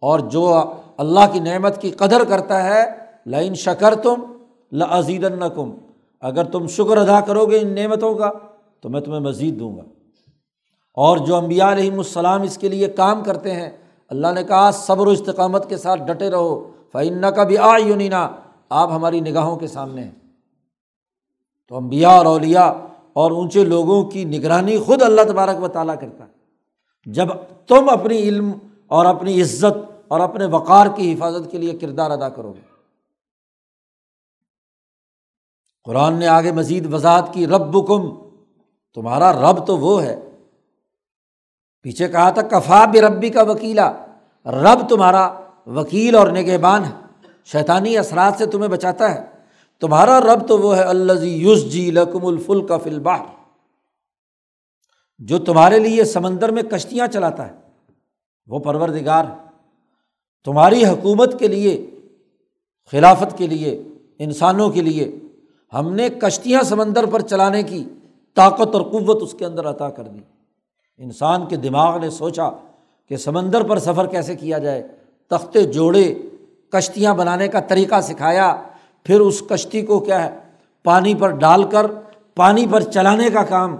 A: اور جو اللہ کی نعمت کی قدر کرتا ہے لائن شکر تم لزید کم اگر تم شکر ادا کرو گے ان نعمتوں کا، تو میں تمہیں مزید دوں گا۔ اور جو امبیا علیہم السلام اس کے لیے کام کرتے ہیں، اللہ نے کہا، صبر و استقامت کے ساتھ ڈٹے رہو۔ فعن کا بھی آ یونینا آپ ہماری نگاہوں کے سامنے ہیں۔ تو امبیا اور اولیا اور اونچے لوگوں کی نگرانی خود اللہ تبارک و تعالیٰ کرتا ہے۔ جب تم اپنی علم اور اپنی عزت اور اپنے وقار کی حفاظت کے لیے کردار ادا کرو گے۔ قرآن نے آگے مزید وضاحت کی رب کم تمہارا رب تو وہ ہے۔ پیچھے کہا تھا، کفا بھی ربی کا وکیلا۔ رب تمہارا وکیل اور نگہبان ہے شیطانی اثرات سے تمہیں بچاتا ہے۔ تمہارا رب تو وہ ہے اللہ یوس جی لکم الفل کا فلباہ جو تمہارے لیے سمندر میں کشتیاں چلاتا ہے، وہ پروردگار تمہاری حکومت کے لیے، خلافت کے لیے، انسانوں کے لیے ہم نے کشتیاں سمندر پر چلانے کی طاقت اور قوت اس کے اندر عطا کر دی۔ انسان کے دماغ نے سوچا کہ سمندر پر سفر کیسے کیا جائے۔ تختے جوڑے، کشتیاں بنانے کا طریقہ سکھایا۔ پھر اس کشتی کو کیا ہے، پانی پر ڈال کر، پانی پر چلانے کا کام۔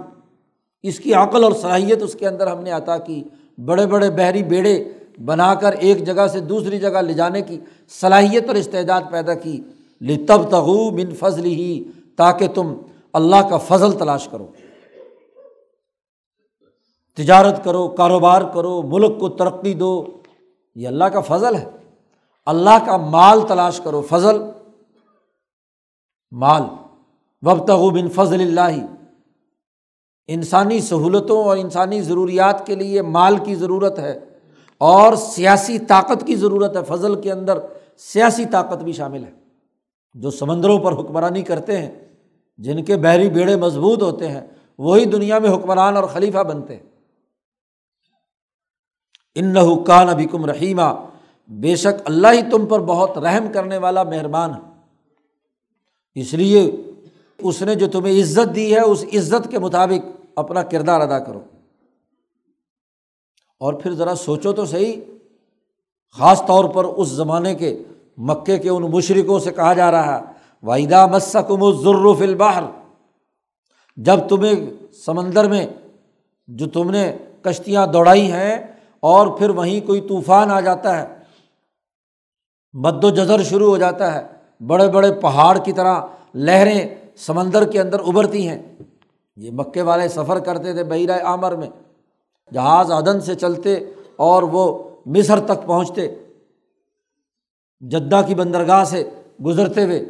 A: اس کی عقل اور صلاحیت اس کے اندر ہم نے عطا کی۔ بڑے بڑے بحری بیڑے بنا کر ایک جگہ سے دوسری جگہ لے جانے کی صلاحیت اور استعداد پیدا کی۔ لتب تغو بن فضل ہی تاکہ تم اللہ کا فضل تلاش کرو۔ تجارت کرو، کاروبار کرو، ملک کو ترقی دو۔ یہ اللہ کا فضل ہے۔ اللہ کا مال تلاش کرو، فضل۔ مال۔ وب تغو بن فضل اللہ۔ انسانی سہولتوں اور انسانی ضروریات کے لیے مال کی ضرورت ہے اور سیاسی طاقت کی ضرورت ہے۔ فضل کے اندر سیاسی طاقت بھی شامل ہے۔ جو سمندروں پر حکمرانی کرتے ہیں، جن کے بحری بیڑے مضبوط ہوتے ہیں، وہی دنیا میں حکمران اور خلیفہ بنتے ہیں۔ ان حکان ابھی کم رحیمہ بے شک اللہ ہی تم پر بہت رحم کرنے والا مہربان ہے۔ اس لیے اس نے جو تمہیں عزت دی ہے، اس عزت کے مطابق اپنا کردار ادا کرو۔ اور پھر ذرا سوچو تو صحیح، خاص طور پر اس زمانے کے، مکے کے ان مشرقوں سے کہا جا رہا ہے واحدہ مسکم ضرف الباہر جب تمہیں سمندر میں جو تم نے کشتیاں دوڑائی ہیں اور پھر وہیں کوئی طوفان آ جاتا ہے مد و جذر شروع ہو جاتا ہے، بڑے بڑے پہاڑ کی طرح لہریں سمندر کے اندر ابھرتی ہیں۔ یہ مکے والے سفر کرتے تھے بحیرہ عامر میں، جہاز عدن سے چلتے اور وہ مصر تک پہنچتے، جدہ کی بندرگاہ سے گزرتے ہوئے۔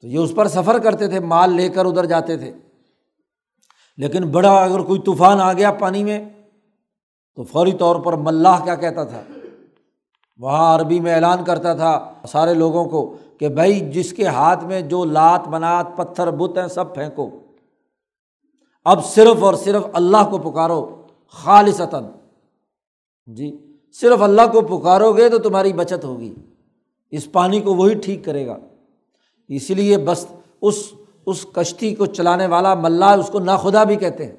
A: تو یہ اس پر سفر کرتے تھے، مال لے کر ادھر جاتے تھے۔ لیکن بڑا اگر کوئی طوفان آ گیا پانی میں تو فوری طور پر ملاح کیا کہتا تھا؟ وہاں عربی میں اعلان کرتا تھا سارے لوگوں کو کہ بھائی جس کے ہاتھ میں جو لات منات پتھر بت ہیں سب پھینکو۔ اب صرف اور صرف اللہ کو پکارو خالصتاً۔ جی صرف اللہ کو پکارو گے تو تمہاری بچت ہوگی۔ اس پانی کو وہی ٹھیک کرے گا۔ اس لیے بس اس اس کشتی کو چلانے والا ملا اس کو ناخدا بھی کہتے ہیں۔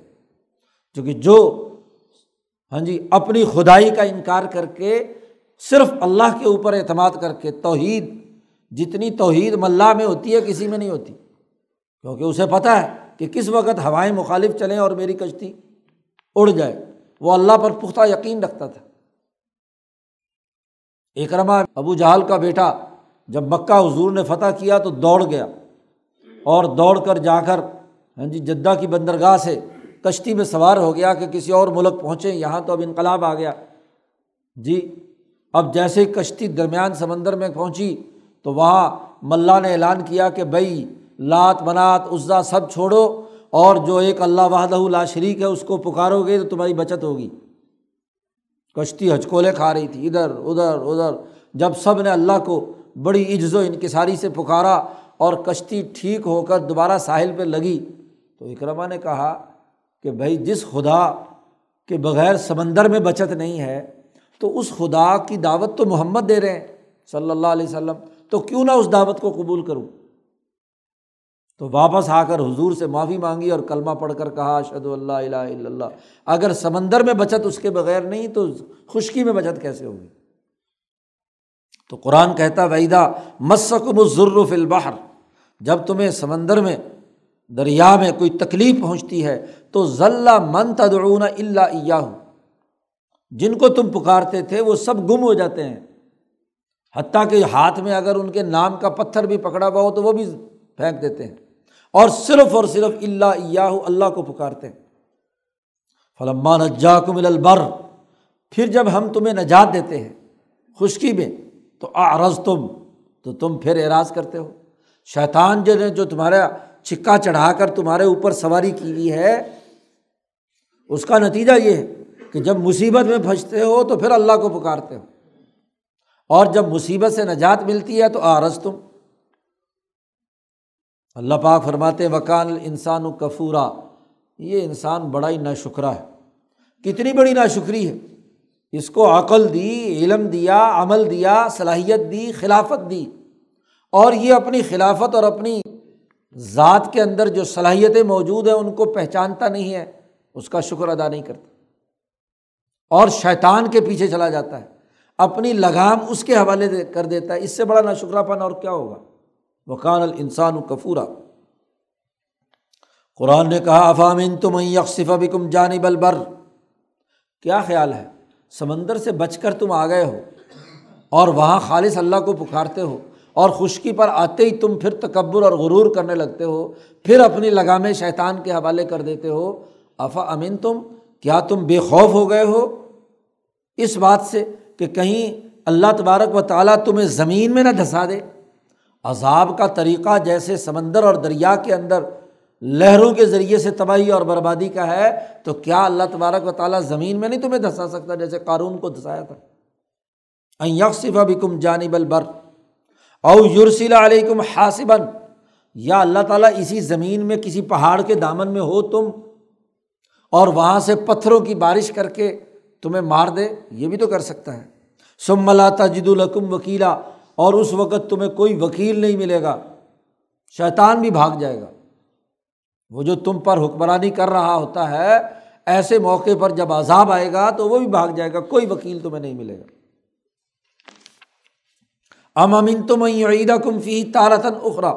A: کیونکہ جو ہاں جی اپنی خدائی کا انکار کر کے صرف اللہ کے اوپر اعتماد کر کے توحید، جتنی توحید ملا میں ہوتی ہے، کسی میں نہیں ہوتی۔ کیونکہ اسے پتہ ہے کہ کس وقت ہوائیں مخالف چلیں اور میری کشتی اڑ جائے۔ وہ اللہ پر پختہ یقین رکھتا تھا۔ اکرما ابو جہال کا بیٹا جب مکہ حضور نے فتح کیا تو دوڑ گیا اور دوڑ کر جا کر ہاں جی جدہ کی بندرگاہ سے کشتی میں سوار ہو گیا کہ کسی اور ملک پہنچے، یہاں تو اب انقلاب آ گیا۔ جی اب جیسے ہی کشتی درمیان سمندر میں پہنچی تو وہاں ملا نے اعلان کیا کہ بھائی لات منات عزا سب چھوڑو اور جو ایک اللہ وحدہ لا شریک ہے، اس کو پکارو گے تو تمہاری بچت ہوگی۔ کشتی ہچکولے کھا رہی تھی، ادھر ادھر ادھر۔ جب سب نے اللہ کو بڑی عجز و انکساری سے پکارا اور کشتی ٹھیک ہو کر دوبارہ ساحل پہ لگی تو اکرما نے کہا کہ بھائی جس خدا کے بغیر سمندر میں بچت نہیں ہے، تو اس خدا کی دعوت تو محمد دے رہے ہیں صلی اللہ علیہ وسلم، تو کیوں نہ اس دعوت کو قبول کروں؟ تو واپس آ کر حضور سے معافی مانگی اور کلمہ پڑھ کر کہا اشد اللہ الہ الا اللہ، اگر سمندر میں بچت اس کے بغیر نہیں، تو خشکی میں بچت کیسے ہوگی؟ تو قرآن کہتا ویدا مسکم الظرف البحر، جب تمہیں سمندر میں، دریا میں کوئی تکلیف پہنچتی ہے تو ذلہ من تدعون اللہ ایاہ جن کو تم پکارتے تھے وہ سب گم ہو جاتے ہیں۔ حتیٰ کہ ہاتھ میں اگر ان کے نام کا پتھر بھی پکڑا ہوا ہو تو وہ بھی پھینک دیتے ہیں۔ اور صرف اور صرف اللہ ایاہ اللہ کو پکارتے ہیں۔ فلمان جاکم البر۔ پھر جب ہم تمہیں نجات دیتے ہیں خشکی میں تو آرز تم تو تم پھر اعراض کرتے ہو۔ شیطان جو نے جو تمہارا چھکا چڑھا کر تمہارے اوپر سواری کی ہوئی ہے اس کا نتیجہ یہ ہے کہ جب مصیبت میں پھنستے ہو تو پھر اللہ کو پکارتے ہو۔ اور جب مصیبت سے نجات ملتی ہے تو آرز تم۔ اللہ پاک فرماتے وکان انسان و کفورا یہ انسان بڑا ہی نا شکرا ہے۔ کتنی بڑی نا شکری ہے۔ اس کو عقل دی، علم دیا، عمل دیا، صلاحیت دی، خلافت دی۔ اور یہ اپنی خلافت اور اپنی ذات کے اندر جو صلاحیتیں موجود ہیں، ان کو پہچانتا نہیں ہے۔ اس کا شکر ادا نہیں کرتا۔ اور شیطان کے پیچھے چلا جاتا ہے۔ اپنی لگام اس کے حوالے کر دیتا ہے۔ اس سے بڑا نا شکرا پن اور کیا ہوگا؟ وقان السان کفورا قرآن نے کہا افامین تم یکصف بکم جانب البر؟ کیا خیال ہے؟ سمندر سے بچ کر تم آ گئے ہو اور وہاں خالص اللہ کو پکارتے ہو اور خشکی پر آتے ہی تم پھر تکبر اور غرور کرنے لگتے ہو، پھر اپنی لگام شیطان کے حوالے کر دیتے ہو افا امین تم کیا تم بے خوف ہو گئے ہو؟ اس بات سے کہ کہیں اللہ تبارک و تعالیٰ تمہیں زمین میں نہ دھسا دے۔ عذاب کا طریقہ جیسے سمندر اور دریا کے اندر لہروں کے ذریعے سے تباہی اور بربادی کا ہے، تو کیا اللہ تبارک و تعالیٰ زمین میں نہیں تمہیں دھسا سکتا جیسے قارون کو دھسایا تھا؟ یکسفہ بھی کم جانب البر او یورسیلا علیہ کم حاصبن یا اللہ تعالیٰ اسی زمین میں، کسی پہاڑ کے دامن میں ہو تم اور وہاں سے پتھروں کی بارش کر کے تمہیں مار دے، یہ بھی تو کر سکتا ہے۔ سم ملا تجد القم وکیلا، اور اس وقت تمہیں کوئی وکیل نہیں ملے گا۔ شیطان بھی بھاگ جائے گا۔ وہ جو تم پر حکمرانی کر رہا ہوتا ہے، ایسے موقع پر جب عذاب آئے گا تو وہ بھی بھاگ جائے گا، کوئی وکیل تمہیں نہیں ملے گا۔ ام امین تم عیدہ کم فی تارتن اخرا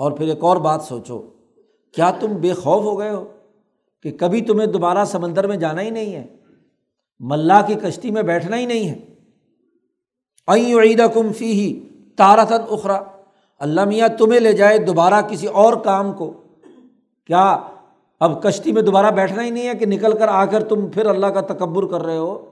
A: اور پھر ایک اور بات سوچو، کیا تم بے خوف ہو گئے ہو؟ کہ کبھی تمہیں دوبارہ سمندر میں جانا ہی نہیں ہے، ملا کی کشتی میں بیٹھنا ہی نہیں ہے۔ عیدہ کم فی ہی تارتن اخرا۔ اللہ میاں تمہیں لے جائے دوبارہ کسی اور کام کو۔ کیا اب کشتی میں دوبارہ بیٹھنا ہی نہیں ہے کہ نکل کر آ کر تم پھر اللہ کا تکبر کر رہے ہو؟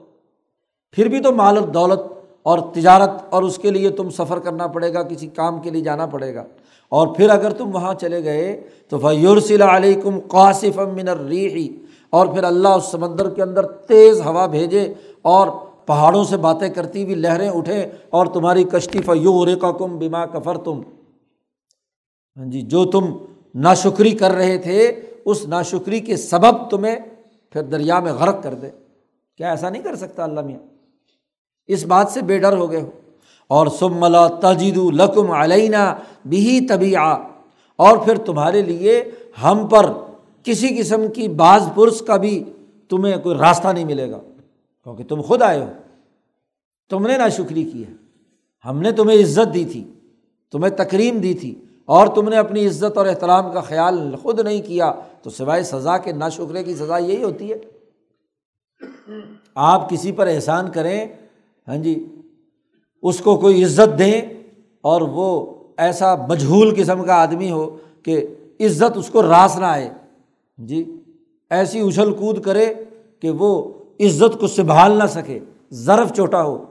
A: پھر بھی تو مال دولت اور تجارت اور اس کے لیے تم سفر کرنا پڑے گا، کسی کام کے لیے جانا پڑے گا۔ اور پھر اگر تم وہاں چلے گئے تو فیورسل علیکم قاصف من الریحی اور پھر اللہ اس سمندر کے اندر تیز ہوا بھیجے اور پہاڑوں سے باتیں کرتی ہوئی لہریں اٹھیں اور تمہاری کشتی فیور کا کم بیما کفر تم ہاں جی جو تم ناشکری کر رہے تھے، اس ناشکری کے سبب تمہیں پھر دریا میں غرق کر دے۔ کیا ایسا نہیں کر سکتا اللہ میاں؟ اس بات سے بے ڈر ہو گئے ہو۔ اور سم ملا تجید القم علینہ بھی طبی اور پھر تمہارے لیے ہم پر کسی قسم کی بعض پرس کا بھی تمہیں کوئی راستہ نہیں ملے گا، کیونکہ تم خود آئے ہو۔ تم نے نا شکری کی ہے۔ ہم نے تمہیں عزت دی تھی، تمہیں تکریم دی تھی، اور تم نے اپنی عزت اور احترام کا خیال خود نہیں کیا۔ تو سوائے سزا کے نا شکرے کی سزا یہی ہوتی ہے۔ آپ کسی پر احسان کریں ہاں جی اس کو کوئی عزت دیں اور وہ ایسا مجہول قسم کا آدمی ہو کہ عزت اس کو راس نہ آئے۔ جی ایسی اچھل کود کرے کہ وہ عزت کو سنبھال نہ سکے ضرف چوٹا ہو۔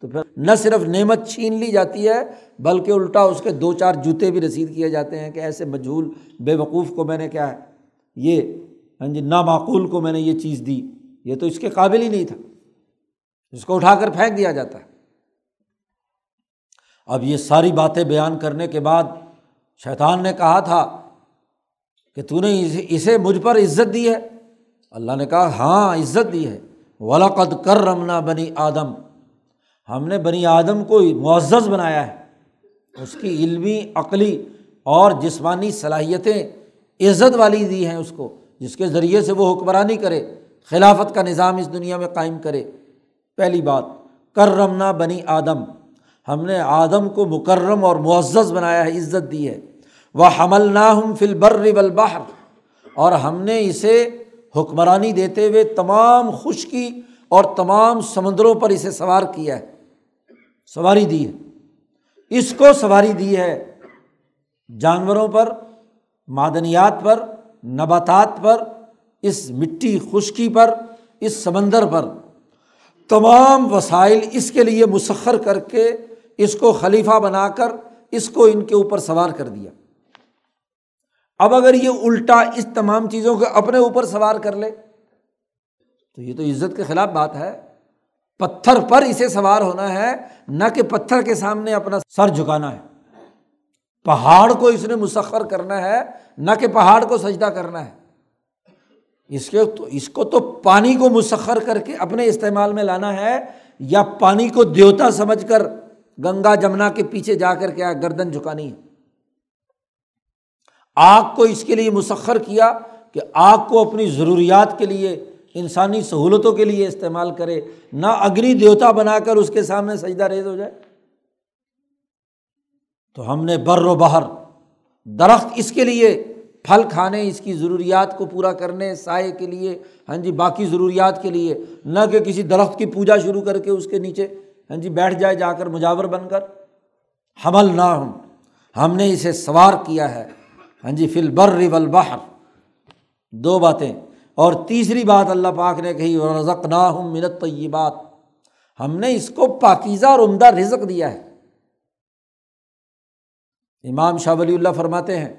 A: تو پھر نہ صرف نعمت چھین لی جاتی ہے، بلکہ الٹا اس کے دو چار جوتے بھی رسید کیے جاتے ہیں کہ ایسے مجھول بے وقوف کو میں نے کیا ہے۔ یہ ہاں جی نامعقول کو میں نے یہ چیز دی۔ یہ تو اس کے قابل ہی نہیں تھا۔ اس کو اٹھا کر پھینک دیا جاتا ہے۔ اب یہ ساری باتیں بیان کرنے کے بعد شیطان نے کہا تھا کہ تو نے اسے مجھ پر عزت دی ہے۔ اللہ نے کہا ہاں عزت دی ہے۔ ولاقد کر رمنا بنی آدم۔ ہم نے بنی آدم کو معزز بنایا ہے۔ اس کی علمی، عقلی اور جسمانی صلاحیتیں عزت والی دی ہیں اس کو، جس کے ذریعے سے وہ حکمرانی کرے، خلافت کا نظام اس دنیا میں قائم کرے۔ پہلی بات کر رمنا بنی آدم۔ ہم نے آدم کو مکرم اور معزز بنایا ہے، عزت دی ہے۔ وہ حمل نہ ہم فل بر اور ہم نے اسے حکمرانی دیتے ہوئے تمام خشکی اور تمام سمندروں پر اسے سوار کیا ہے۔ سواری دی ہے۔ اس کو سواری دی ہے جانوروں پر، معدنیات پر، نباتات پر، اس مٹی خشکی پر، اس سمندر پر۔ تمام وسائل اس کے لیے مسخر کر کے اس کو خلیفہ بنا کر اس کو ان کے اوپر سوار کر دیا۔ اب اگر یہ الٹا اس تمام چیزوں کو اپنے اوپر سوار کر لے، تو یہ تو عزت کے خلاف بات ہے۔ پتھر پر اسے سوار ہونا ہے، نہ کہ پتھر کے سامنے اپنا سر جھکانا ہے۔ پہاڑ کو اس نے مسخر کرنا ہے، نہ کہ پہاڑ کو سجدہ کرنا ہے۔ اس کے تو، اس کو تو پانی کو مسخر کر کے اپنے استعمال میں لانا ہے، یا پانی کو دیوتا سمجھ کر گنگا جمنا کے پیچھے جا کر کیا گردن جھکانی۔ ہے آگ کو اس کے لیے مسخر کیا کہ آگ کو اپنی ضروریات کے لیے، انسانی سہولتوں کے لیے استعمال کرے۔ نہ اگنی دیوتا بنا کر اس کے سامنے سجدہ ریز ہو جائے۔ تو ہم نے بر و بہر، درخت اس کے لیے، پھل کھانے اس کی ضروریات کو پورا کرنے، سائے کے لیے۔ ہاں جی باقی ضروریات کے لیے۔ نہ کہ کسی درخت کی پوجا شروع کر کے اس کے نیچے۔ ہاں جی بیٹھ جائے جا کر مجاور بن کر۔ حمل نہ ہوں۔ ہم نے اسے سوار کیا ہے۔ ہاں جی فل بر بہر دو باتیں۔ اور تیسری بات اللہ پاک نے کہی رزق نہ ہوں منت تو یہ بات ہم نے اس کو پاکیزہ اور عمدہ رزق دیا ہے۔ امام شاہ ولی اللہ فرماتے ہیں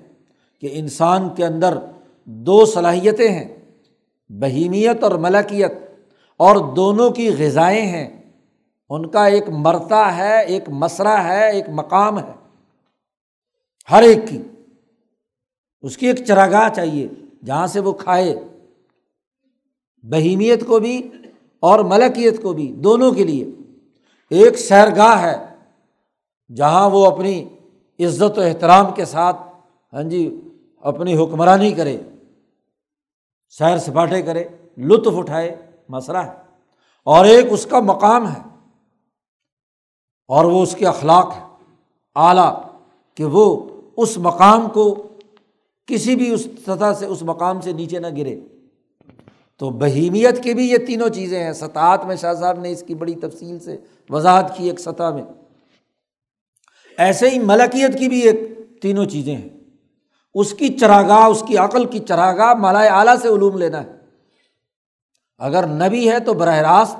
A: کہ انسان کے اندر دو صلاحیتیں ہیں، بہیمیت اور ملکیت۔ اور دونوں کی غذائیں ہیں۔ ان کا ایک مرتا ہے، ایک مسرا ہے، ایک مقام ہے، ہر ایک کی۔ اس کی ایک چراگاہ چاہیے، جہاں سے وہ کھائے۔ بہیمیت کو بھی اور ملکیت کو بھی، دونوں کے لیے۔ ایک سیرگاہ ہے، جہاں وہ اپنی عزت و احترام کے ساتھ ہاں جی اپنی حکمرانی کرے، سیر سپاٹے کرے، لطف اٹھائے مسئلہ ہے۔ اور ایک اس کا مقام ہے۔ اور وہ اس کے اخلاق ہے اعلیٰ کہ وہ اس مقام کو کسی بھی اس سطح سے، اس مقام سے نیچے نہ گرے۔ تو بہیمیت کی بھی یہ تینوں چیزیں ہیں۔ سطحات میں شاہ صاحب نے اس کی بڑی تفصیل سے وضاحت کی ایک سطح میں۔ ایسے ہی ملکیت کی بھی ایک تینوں چیزیں ہیں۔ اس کی چراگاہ اس کی عقل کی چراگاہ مالائے اعلیٰ سے علوم لینا ہے۔ اگر نبی ہے تو براہ راست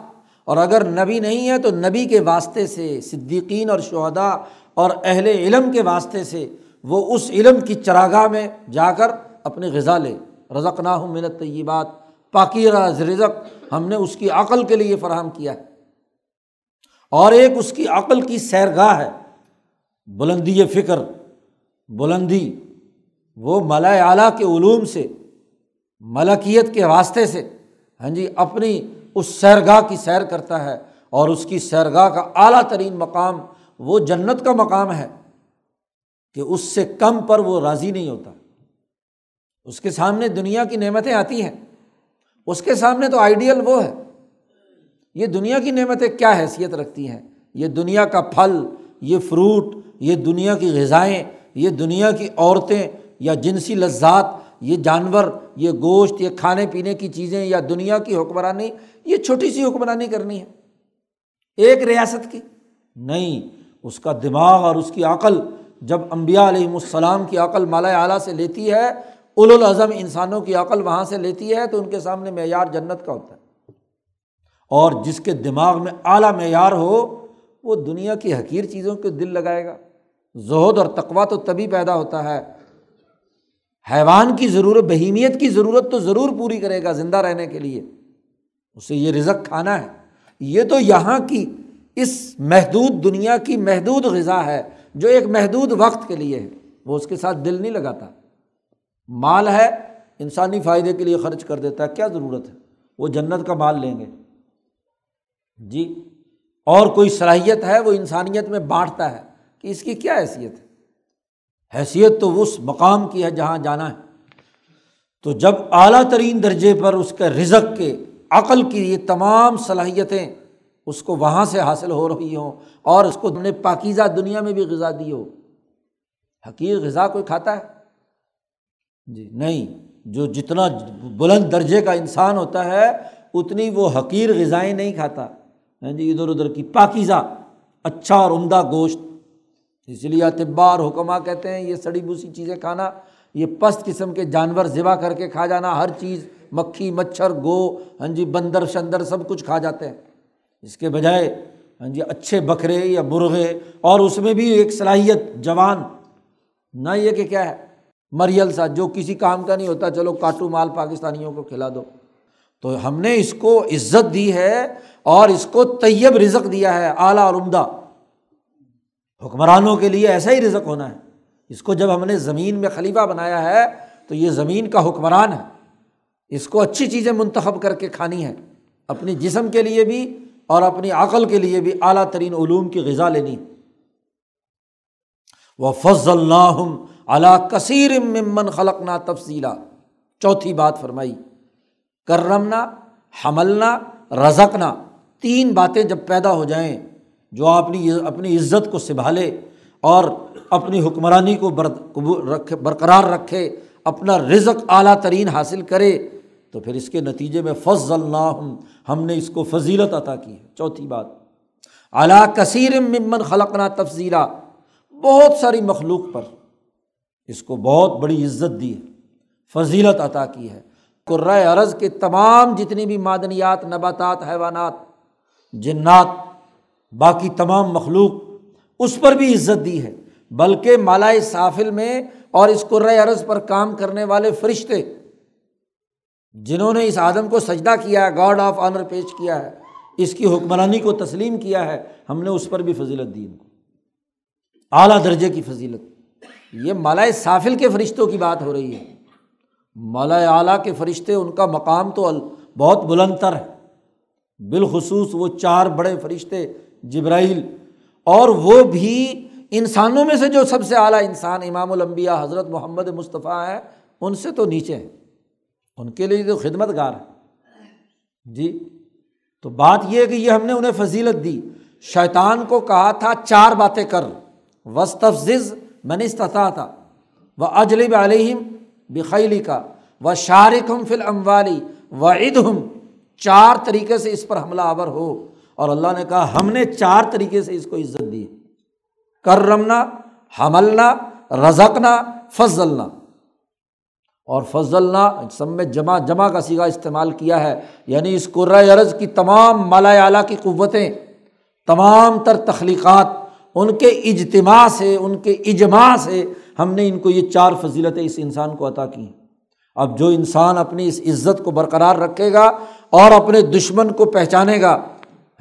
A: اور اگر نبی نہیں ہے تو نبی کے واسطے سے، صدیقین اور شہدا اور اہل علم کے واسطے سے وہ اس علم کی چراگاہ میں جا کر اپنی غذا لے۔ رزق نہ ہوں منت طیبات پاکی رزق ہم نے اس کی عقل کے لیے فراہم کیا ہے۔ اور ایک اس کی عقل کی سیرگاہ ہے۔ بلندی فکر، بلندی، وہ ملا اعلیٰ کے علوم سے، ملکیت کے واسطے سے۔ ہاں جی اپنی اس سیرگاہ کی سیر کرتا ہے اور اس کی سیرگاہ کا اعلیٰ ترین مقام وہ جنت کا مقام ہے کہ اس سے کم پر وہ راضی نہیں ہوتا۔ اس کے سامنے دنیا کی نعمتیں آتی ہیں۔ اس کے سامنے تو آئیڈیل وہ ہے۔ یہ دنیا کی نعمتیں کیا حیثیت رکھتی ہیں؟ یہ دنیا کا پھل، یہ فروٹ، یہ دنیا کی غذائیں، یہ دنیا کی عورتیں یا جنسی لذات، یہ جانور، یہ گوشت، یہ کھانے پینے کی چیزیں یا دنیا کی حکمرانی یہ چھوٹی سی حکمرانی کرنی ہے۔ ایک ریاست کی۔ نہیں، اس کا دماغ اور اس کی عقل جب امبیا علیہم السلام کی عقل مالا اعلیٰ سے لیتی ہے الاظم انسانوں کی عقل وہاں سے لیتی ہے تو ان کے سامنے معیار جنت کا ہوتا ہے۔ اور جس کے دماغ میں اعلیٰ معیار ہو، وہ دنیا کی حقیر چیزوں کے دل لگائے گا۔ زہد اور تقوا تو تبھی پیدا ہوتا ہے۔ حیوان کی ضرورت، بہیمیت کی ضرورت تو ضرور پوری کرے گا زندہ رہنے کے لیے۔ اسے یہ رزق کھانا ہے۔ یہ تو یہاں کی اس محدود دنیا کی محدود غذا ہے جو ایک محدود وقت کے لیے ہے۔ وہ اس کے ساتھ دل نہیں لگاتا۔ مال ہے، انسانی فائدے کے لیے خرچ کر دیتا ہے۔ کیا ضرورت ہے؟ وہ جنت کا مال لیں گے۔ جی اور کوئی صلاحیت ہے؟ وہ انسانیت میں بانٹتا ہے کہ اس کی کیا حیثیت ہے؟ حیثیت تو اس مقام کی ہے جہاں جانا ہے۔ تو جب اعلیٰ ترین درجے پر اس کے رزق کے عقل کی یہ تمام صلاحیتیں اس کو وہاں سے حاصل ہو رہی ہوں اور اس کو نے پاکیزہ دنیا میں بھی غذا دی ہو۔ حقیق غذا کوئی کھاتا ہے؟ جی نہیں۔ جو جتنا بلند درجے کا انسان ہوتا ہے، اتنی وہ حقیر غذائیں نہیں کھاتا۔ ہاں جی ادھر ادھر کی پاکیزہ اچھا اور عمدہ گوشت۔ اس لیے اطبا اور حکمہ کہتے ہیں، یہ سڑی بوسی چیزیں کھانا، یہ پست قسم کے جانور ذبح کر کے کھا جانا، ہر چیز مکھی، مچھر، گو ہاں جی بندر، شندر، سب کچھ کھا جاتے ہیں۔ اس کے بجائے ہاں جی اچھے بکرے یا مرغے، اور اس میں بھی ایک صلاحیت، جوان۔ نہ یہ کہ کیا ہے، مریل سا، جو کسی کام کا نہیں ہوتا، چلو کاٹو مال پاکستانیوں کو کھلا دو۔ تو ہم نے اس کو عزت دی ہے، اور اس کو طیب رزق دیا ہے، اعلیٰ اور عمدہ۔ حکمرانوں کے لیے ایسا ہی رزق ہونا ہے۔ اس کو جب ہم نے زمین میں خلیفہ بنایا ہے، تو یہ زمین کا حکمران ہے۔ اس کو اچھی چیزیں منتخب کر کے کھانی ہے اپنی جسم کے لیے بھی اور اپنی عقل کے لیے بھی اعلیٰ ترین علوم کی غذا لینی وہ فض اللہ علا کثیر ممن خلقنا تفصیلا چوتھی بات فرمائی۔ کرمنا، حملنا، رزقنا۔ تین باتیں جب پیدا ہو جائیں، جو اپنی اپنی عزت کو سنبھالے اور اپنی حکمرانی کو برقرار رکھے اپنا رزق اعلیٰ ترین حاصل کرے، تو پھر اس کے نتیجے میں فض اللہ ہم نے اس کو فضیلت عطا کی ہے۔ چوتھی بات اعلیٰ کثیر ممن خلقنا تفضیلا، بہت ساری مخلوق پر اس کو بہت بڑی عزت دی ہے، فضیلت عطا کی ہے۔ قرۂۂ عرض کے تمام جتنی بھی معدنیات، نباتات، حیوانات، جنات، باقی تمام مخلوق، اس پر بھی عزت دی ہے، بلکہ مالائے سافل میں اور اس قرۂۂ عرض پر کام کرنے والے فرشتے جنہوں نے اس آدم کو سجدہ کیا ہے گاڈ آف آنر پیش کیا ہے، اس کی حکمرانی کو تسلیم کیا ہے، ہم نے اس پر بھی فضیلت دی ان کو۔ اعلیٰ درجے کی فضیلت۔ یہ مالا سافل کے فرشتوں کی بات ہو رہی ہے۔ مالا اعلیٰ کے فرشتے، ان کا مقام تو بہت بلند تر ہے۔ بالخصوص وہ چار بڑے فرشتے، جبرائیل، اور وہ بھی انسانوں میں سے جو سب سے اعلیٰ انسان امام الانبیاء حضرت محمد مصطفیٰ ہے ان سے تو نیچے ہیں۔ ان کے لیے تو خدمت گار ہے جی تو بات یہ ہے کہ یہ ہم نے انہیں فضیلت دی۔ شیطان کو کہا تھا، چار باتیں کر۔ وسطز میں نے استطاع تھا وہ اجلب علیہم بخیلی کا و شارق ہم فل اموالی و عید ہم چار طریقے سے اس پر حملہ آور ہو۔ اور اللہ نے کہا، ہم نے چار طریقے سے اس کو عزت دی۔ کرمنا، حملنا، رزقنا، فضلنا۔ اور فضلنا سب میں جمع جمع کا سیگا استعمال کیا ہے۔ یعنی اس قرۂ کی تمام مالا اعلیٰ کی قوتیں، تمام تر تخلیقات، ان کے اجتماع سے، ان کے اجماع سے ہم نے ان کو یہ چار فضیلتیں اس انسان کو عطا کی اب جو انسان اپنی اس عزت کو برقرار رکھے گا اور اپنے دشمن کو پہچانے گا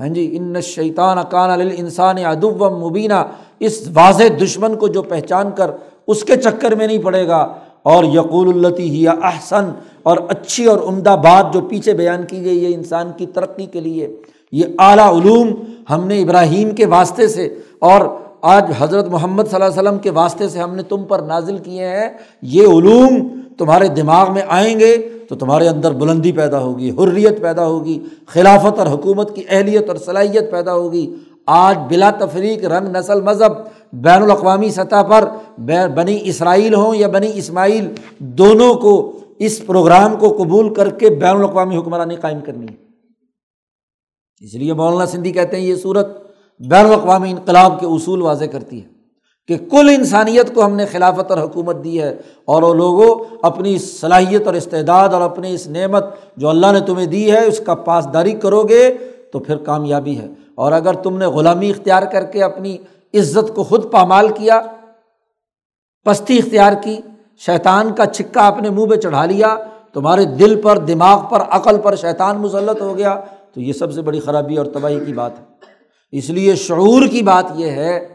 A: ہاں جی ان شیطان اکان انسان ادب و مبینہ اس واضح دشمن کو جو پہچان کر اس کے چکر میں نہیں پڑے گا۔ اور یقول التی ہی احسن اور اچھی اور عمدہ بات جو پیچھے بیان کی گئی ہے انسان کی ترقی کے لیے۔ یہ اعلیٰ علوم ہم نے ابراہیم کے واسطے سے اور آج حضرت محمد صلی اللہ علیہ وسلم کے واسطے سے ہم نے تم پر نازل کیے ہیں۔ یہ علوم تمہارے دماغ میں آئیں گے۔ تو تمہارے اندر بلندی پیدا ہوگی، حریت پیدا ہوگی، خلافت اور حکومت کی اہلیت اور صلاحیت پیدا ہوگی۔ آج بلا تفریق رنگ نسل مذہب بین الاقوامی سطح پر بنی اسرائیل ہوں یا بنی اسماعیل، دونوں کو اس پروگرام کو قبول کر کے بین الاقوامی حکمرانی قائم کرنی ہے۔ اس لیے مولانا سندھی کہتے ہیں یہ صورت بین الاقوامی انقلاب کے اصول واضح کرتی ہے۔ کہ کل انسانیت کو ہم نے خلافت اور حکومت دی ہے اور وہ لوگوں اپنی صلاحیت اور استعداد اور اپنی اس نعمت جو اللہ نے تمہیں دی ہے، اس کا پاسداری کرو گے تو پھر کامیابی ہے۔ اور اگر تم نے غلامی اختیار کر کے اپنی عزت کو خود پامال کیا، پستی اختیار کی، شیطان کا چھکا اپنے منہ پہ چڑھا لیا، تمہارے دل پر، دماغ پر، عقل پر شیطان مسلط ہو گیا، تو یہ سب سے بڑی خرابی اور تباہی کی بات ہے۔ اس لیے شعور کی بات یہ ہے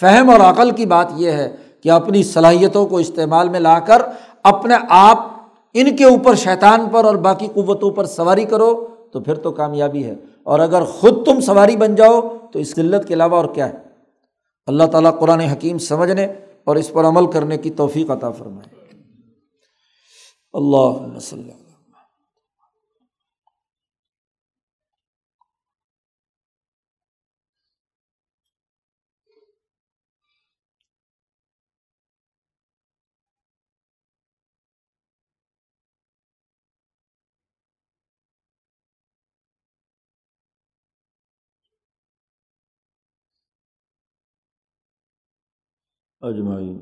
A: فہم اور عقل کی بات یہ ہے کہ اپنی صلاحیتوں کو استعمال میں لا کر اپنے آپ ان کے اوپر شیطان پر اور باقی قوتوں پر سواری کرو تو پھر تو کامیابی ہے۔ اور اگر خود تم سواری بن جاؤ تو اس قلت کے علاوہ اور کیا ہے؟ اللہ تعالیٰ قرآن حکیم سمجھنے اور اس پر عمل کرنے کی توفیق عطا فرمائے۔ اللہ وسلم۔ اجمعین۔